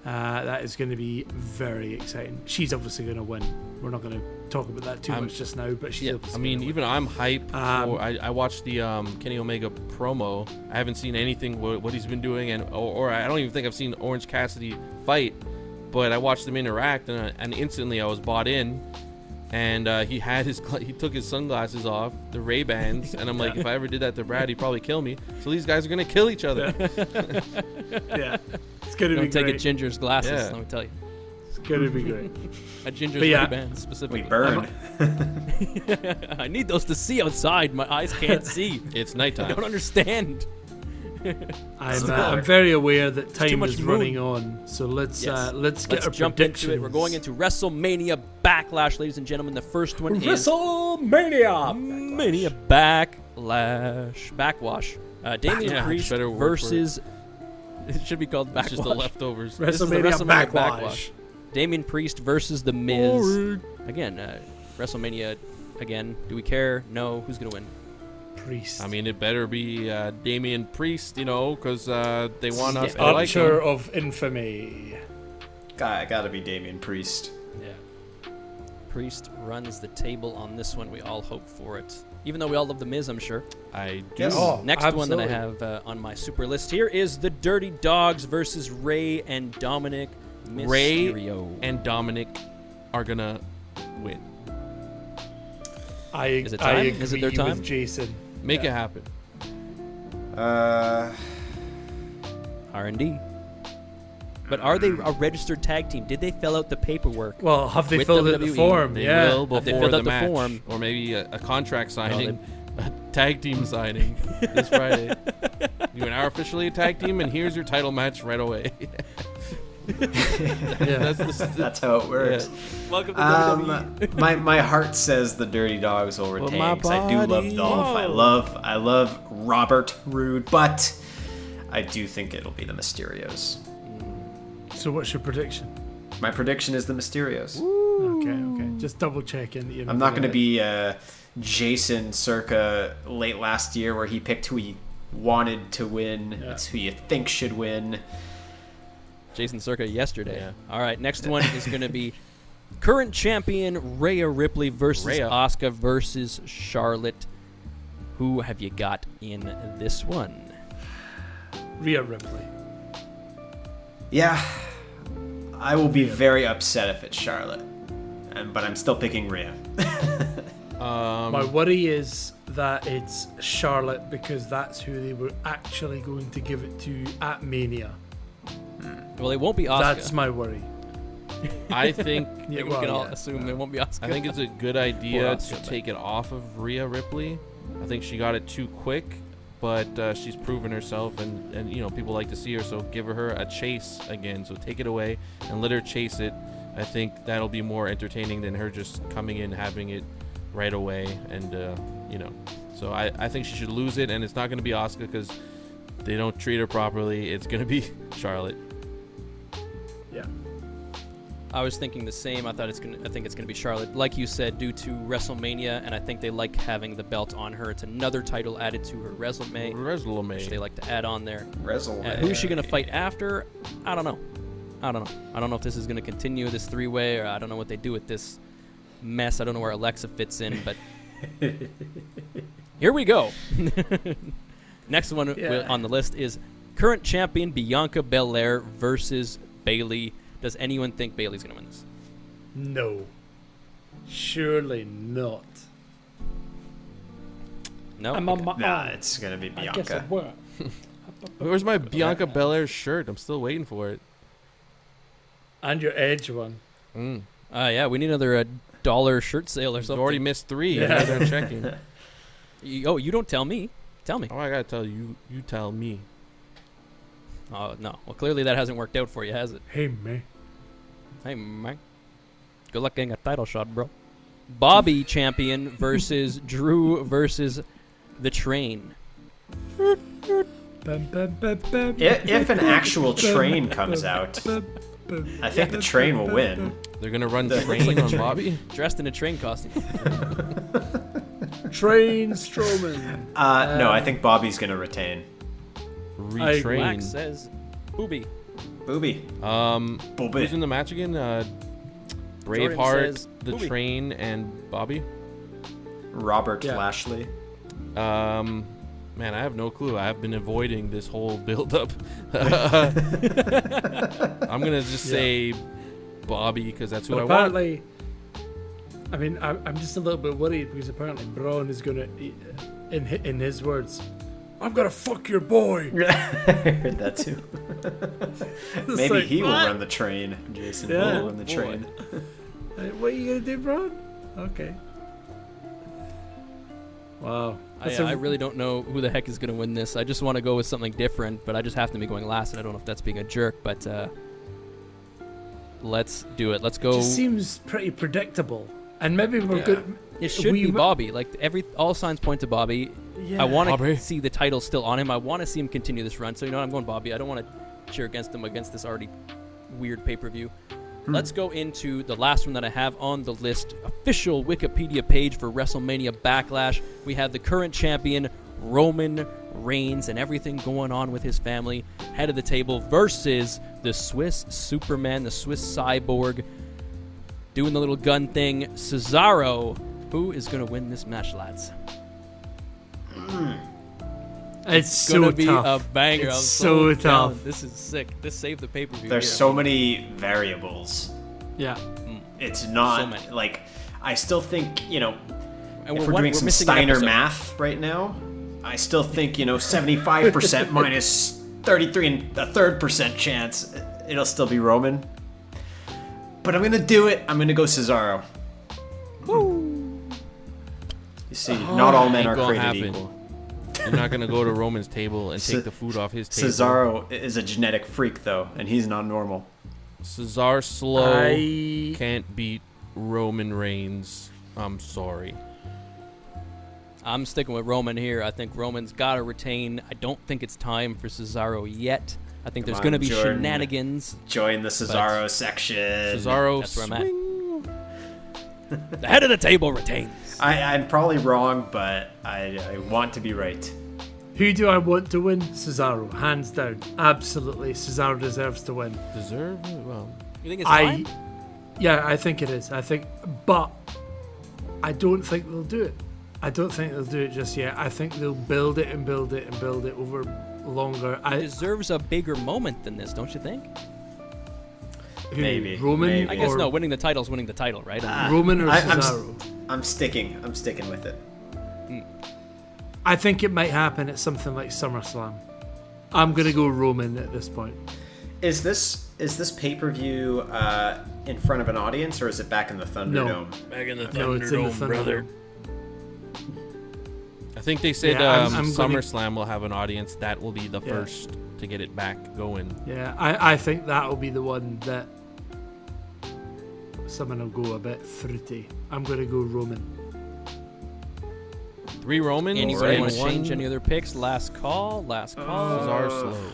Uh, that is going to be very exciting. She's obviously going to win. We're not going to talk about that too I'm- much just now, but she's Yeah, I mean, even I'm hype. Um, for, I, I watched the um, Kenny Omega promo. I haven't seen anything what, what he's been doing, and or, or I don't even think I've seen Orange Cassidy fight. But I watched them interact, and, and instantly I was bought in. And uh, he had his gla- he took his sunglasses off, the Ray Bans, and I'm like, if I ever did that to Brad, he'd probably kill me. So these guys are gonna kill each other. yeah, <laughs> it's going to be don't take a great. Ginger's glasses. Yeah. Let me tell you, It's going to be great. a Ginger's But yeah. Ray-Ban specifically. We burn. <laughs> <laughs> I need those to see outside. My eyes can't see. It's nighttime. I nighttime. don't understand. I'm, So- uh, I'm very aware that time is moon. running on, so let's Yes. uh, let's get Let's our jump into it. We're going predictions. into WrestleMania Backlash, ladies and gentlemen. The first one is WrestleMania. Mania Backlash. Backwash. Uh, Damian Backlash. Priest Better word it. versus. <laughs> It should be called Backwash. It's just the leftovers. This is the WrestleMania WrestleMania Backlash. Damian Priest versus The Miz. Again, uh, WrestleMania. Again, do we care? No. Who's gonna win? Priest. I mean, it better be uh, Damian Priest, you know, because uh, they want us Yeah. to like Archer him. of infamy. Got, gotta be Damian Priest. Yeah. Priest runs the table on this one. We all hope for it. Even though we all love The Miz, I'm sure. I do. Yes. Oh, Next one that I have uh, on my super list here is the Dirty Dogs versus Ray and Dominic Ray and Dominic are gonna win. I, Is it I agree Is it their time? with Jason. Make Yeah. it happen. Uh, R&D. But are they a registered tag team? Did they fill out the paperwork? Well, have they With filled out the form? They yeah. will Have they before filled the out the match, form? or maybe a, a contract No, signing, a tag team signing this Friday. <laughs> You and I are officially a tag team, and here's your title match right away. <laughs> <laughs> Yeah. That's the, that's how it works. Welcome to Um, <laughs> my my heart says the Dirty Dogs will But retain my 'cause I do love body- Dolph. I love I love Robert Roode, but I do think it'll be the Mysterios. So what's your prediction? My prediction is the Mysterios. Okay, okay. Just double checking. that you're I'm not going to gonna- be uh, Jason circa late last year where he picked who he wanted to win. Yeah. It's who you think should win. Jason Circa yesterday. Yeah. All right, next one is going to be <laughs> current champion Rhea Ripley versus Rhea. Asuka versus Charlotte. Who have you got in this one? Rhea Ripley. Yeah, I will be very upset if it's Charlotte, um, but I'm still picking Rhea. <laughs> um, My worry is that it's Charlotte because that's who they were actually going to give it to at Mania. Well, it won't be Asuka. That's my worry. I think Yeah, <laughs> Yeah, we well, can all yeah. assume it won't be Asuka. I think it's a good idea Poor to but- take it off of Rhea Ripley. I think she got it too quick, but uh, she's proven herself, and, and you know people like to see her. So give her a chase again. So take it away and let her chase it. I think that'll be more entertaining than her just coming in having it right away, and uh, you know. So I, I think she should lose it, and it's not going to be Asuka because they don't treat her properly. It's going to be <laughs> Charlotte. Yeah. I was thinking the same. I thought it's gonna. I think it's gonna be Charlotte, like you said, due to WrestleMania, and I think they like having the belt on her. It's another title added to her resume, which they like to add on there. Resume. Uh, who's she gonna fight after? I don't know. I don't know. I don't know if this is gonna continue this three way, or I don't know what they do with this mess. I don't know where Alexa fits in, but <laughs> here we go. <laughs> Next one Yeah. on the list is current champion Bianca Belair versus Bayley. Does anyone think Bayley's gonna win this? No. Surely not. No. I'm Okay. on my Nah, own. it's gonna be I guess I Bianca. will. <laughs> Where's my Bianca Belair shirt? I'm still waiting for it. And your edge one. Mm. Uh, yeah, we need another uh, dollar shirt sale or something. I've something. already missed three. Yeah. Yeah. I'm checking. <laughs> You- oh, you don't tell me. Tell me. Oh, I gotta tell you. You tell me. Oh no. Well, clearly that hasn't worked out for you, has it? Hey, man. Hey, man. Good luck getting a title shot, bro. Bobby champion versus <laughs> Drew versus the Train. If, if an actual train comes out, Bum, bum. I think the train will win. They're gonna run The- train on. Bobby. Dressed in a train costume. <laughs> Train Strowman. Uh, no, I Um, think Bobby's gonna retain. Black Retrain. says Booby. Booby. Um, Booby. who's in the match again? Uh, Jordan Braveheart, says the Booby. Train, and Bobby. Robert Yeah. Lashley. Um, man, I have no clue. I have been avoiding this whole <laughs> build-up. <laughs> I'm gonna just Yeah. say Bobby because that's who But I want. apparently, I mean, I, I'm just a little bit worried because apparently Braun is going to, in in his words, I'm gonna fuck your boy. <laughs> I heard that too. <laughs> Maybe like, he will run the train. Jason Yeah. will run the Boy. train. <laughs> What are you gonna do, Braun? Okay. Wow. I, That's a- I really don't know who the heck is going to win this. I just want to go with something different, but I just have to be going last, and I don't know if that's being a jerk, but uh, let's do it. Let's go. just seems pretty predictable. And maybe we're Yeah. good. It should we be w- Bobby. Like every all signs point to Bobby. Yeah. I want to see the title still on him. I want to see him continue this run. So you know what? I'm going Bobby. I don't want to cheer against him against this already weird pay per view. Hmm. Let's go into the last one that I have on the list. Official Wikipedia page for WrestleMania Backlash. We have the current champion Roman Reigns and everything going on with his family head of the table versus the Swiss Superman, the Swiss cyborg, doing the little gun thing. Cesaro. Who is going to win this match, lads? Hmm. It's gonna be tough. a banger. It's I'm so down. tough. This is sick. This saved the pay per view. There's so many variables. Yeah. Hmm. It's not So many. like I still think you know and if we're, we're, doing we're some Steiner math right now, I still think you know 75% <laughs> minus 33 and a third percent chance it'll still be Roman. But I'm gonna do it. I'm gonna go Cesaro. You see, not all men are gonna created happen. equal. You're not gonna go to Roman's table and <laughs> take Ce- the food off his table. Cesaro is a genetic freak though, and he's not normal. Cesar slow I can't beat Roman Reigns. I'm sorry. I'm sticking with Roman here. I think Roman's got to retain. I don't think it's time for Cesaro yet. I think there's going to be Jordan. shenanigans. Join the Cesaro section. Cesaro That's where I'm at. The head of the table retains. I, I'm probably wrong, but I, I want to be right. who do I want to win? Cesaro, hands down. Absolutely, Cesaro deserves to win. Deserve? Well, You think it's I, time? yeah, I think it is. I think, but I don't think they'll do it. I don't think they'll do it just yet. I think they'll build it and build it and build it over longer. He I deserves a bigger moment than this, don't you think? who, Maybe, Roman. maybe. I guess or no. Winning the title is winning the title, right? I mean, Roman or I- Cesaro. I'm sticking. I'm sticking with it. I think it might happen at something like SummerSlam. I'm gonna go Roman at this point. Is this is this pay per view uh, in front of an audience or is it back in the Thunderdome? No. back in the Thunderdome, No, it's in the Thunderdome. I think they said Yeah, I'm- um, I'm gonna- SummerSlam will have an audience. That will be the Yeah. first to get it back going. Yeah, I, I think that'll be the one that someone will go a bit fruity. I'm gonna go Roman. Three Romans anybody want to change any other picks? Last call. Last call. Cesar Uh, slow.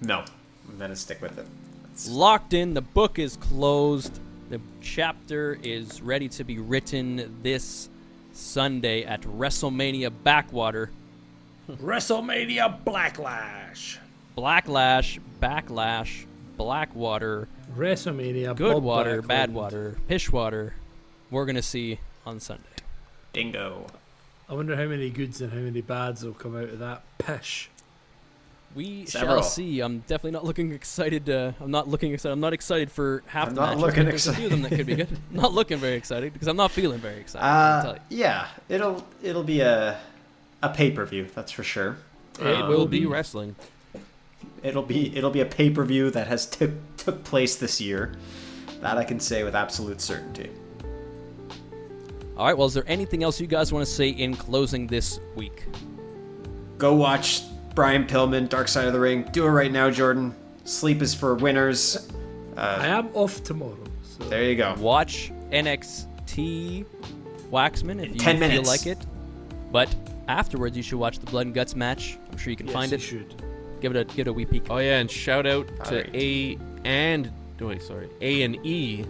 No, I'm gonna stick with it. It's- locked in. The book is closed. The chapter is ready to be written this Sunday at WrestleMania Backwater. <laughs> WrestleMania Blacklash. Blacklash, Backlash, Blackwater, WrestleMania Good Bob Water, Backlund. Bad Water, Pishwater. We're going to see on Sunday. Dingo. I wonder how many goods and how many bads will come out of that pish. We Several. shall see. I'm definitely not looking excited. Uh, I'm not looking excited. I'm not excited for half I'm the not matches. looking but There's a few of them that could be good. <laughs> not looking very excited because I'm not feeling very excited. I'll tell Uh, you. yeah, it'll it'll be a a pay per view. That's for sure. It Um, will be wrestling. It'll be it'll be a pay per view that has took took place this year. That I can say with absolute certainty. All right. Well, is there anything else you guys want to say in closing this week? Go watch Brian Pillman, Dark Side of the Ring. Do it right now, Jordan. Sleep is for winners. I Uh, am off tomorrow. So there you go. Watch NXT Waxman if In you 10 feel minutes. like it. But afterwards, you should watch the Blood and Guts match. I'm sure you can yes, find you it. should. Give it a give it a wee peek. Oh yeah, and shout out to Alright. A and oh, wait, sorry, A and E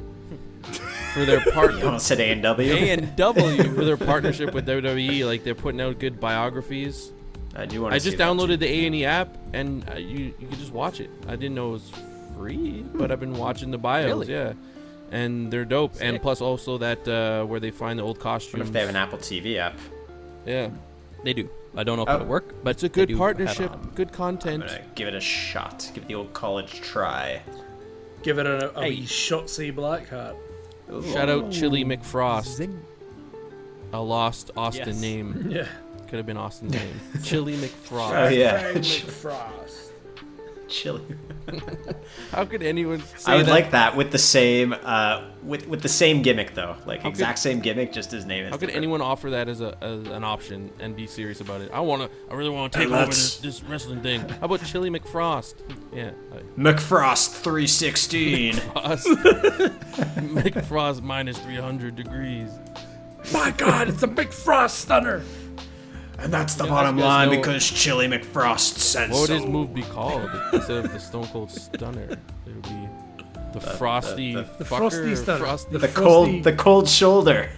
for their <laughs> part You almost said A and W. A and W. for their partnership with WWE. Like they're putting out good biographies. I do want to. I just downloaded the A and E app, and uh, you you can just watch it. I didn't know it was free, but I've been watching the bios. Really? Yeah, and they're dope. And plus also that uh, where they find the old What costumes. if they have an Apple TV app? yeah, They do. I don't know if Oh. it'll uh, work, but it's a good partnership, it on. good I'm content. give it a shot. Give it the old college try. Give it a, a Hey. wee Shotzi Blackheart. Shout out Chili McFrost, Zing. a lost Austin Yes. name. Yeah. Could have been Austin's name. <laughs> Chili McFrost. Oh, yeah. Frank McFrost. Chili. <laughs> How could anyone say I would that? like that with the same uh, with with the same gimmick though, like How exact could- same gimmick, just his name is. How could different. anyone offer that as a as an option and be serious about it? I want to. I really want to take Hey, over this, this wrestling thing. How about Chili McFrost? Yeah, like, McFrost three sixteen? Frost. <laughs> <laughs> McFrost minus three hundred degrees. My God, it's a big frost stunner. And that's the Yeah, bottom line know- because Chili McFrost said What would so. his move be called instead of the Stone Cold Stunner? It would be the Frosty the- The fucker, frosty stunner. Frosty, the the, Frosty- cold the cold shoulder.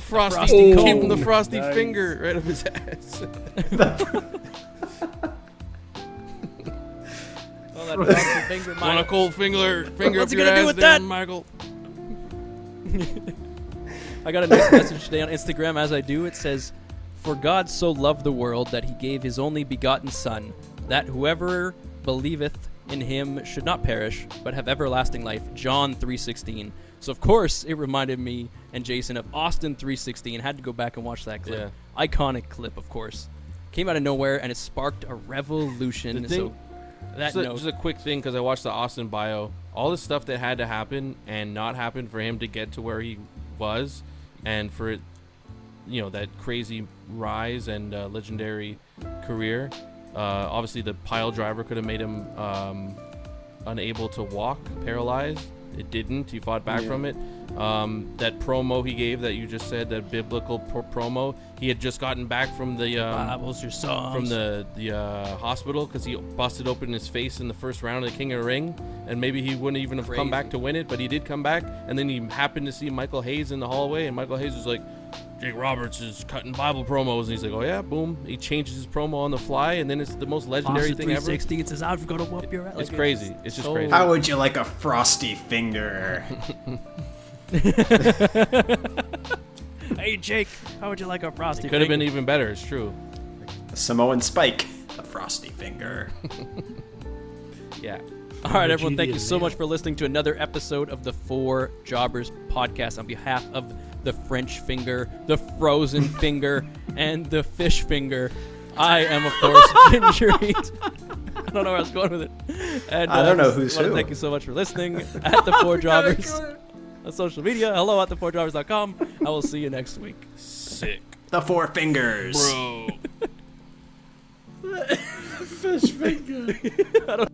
Frosty. Frosty give Cold. him the Frosty Nice. finger right up his ass. <laughs> Oh, that frosty <laughs> finger, Want a Michael. cold finger finger What's up he your gonna do with there, that? Michael? <laughs> I got a nice message today on Instagram. As I do, it says, "For God so loved the world that He gave His only begotten Son, that whoever believeth in Him should not perish, but have everlasting life." John three sixteen. So of course it reminded me and Jason of Austin three sixteen. Had to go back and watch that clip. Iconic clip, of course. Came out of nowhere and it sparked a revolution. The so thing- that Just a, just a quick thing because I watched the Austin bio. All the stuff that had to happen and not happen for him to get to where he was, and for it, you know, that crazy rise and uh, legendary career. Uh, obviously, the pile driver could have made him um, unable to walk, paralyzed. It didn't. He fought back Yeah. from it. Um, that promo he gave that you just said, that biblical pro- promo, he had just gotten back from the um, Bibles your from the the uh, hospital because he busted open his face in the first round of the King of the Ring, and maybe he wouldn't even have come back to win it, but he did come back, and then he happened to see Michael Hayes in the hallway, and Michael Hayes was like, "Jake Roberts is cutting Bible promos," and he's like, "Oh yeah, boom!" He changes his promo on the fly, and then it's the most legendary Austin thing ever. 360. It says, "I've got to whoop your ass." It's Like, crazy. It's just so- crazy. How would you like a frosty finger? <laughs> Hey Jake, how would you like a frosty? It could have been even better. It's true. A Samoan Spike, a frosty finger. <laughs> Yeah. All right, everyone, thank you so much for listening to another episode of the Four Jobbers podcast. On behalf of the French finger, the frozen <laughs> finger, and the fish finger, I am, of course, <laughs> Ginger Heat. I don't know where I was going with it. And, I don't uh, know who's who. Thank you so much for listening <laughs> at the Four Jobbers on social media. Hello at the thefourjobbers.com. I will see you next week. Sick, The four fingers. bro. Fish finger.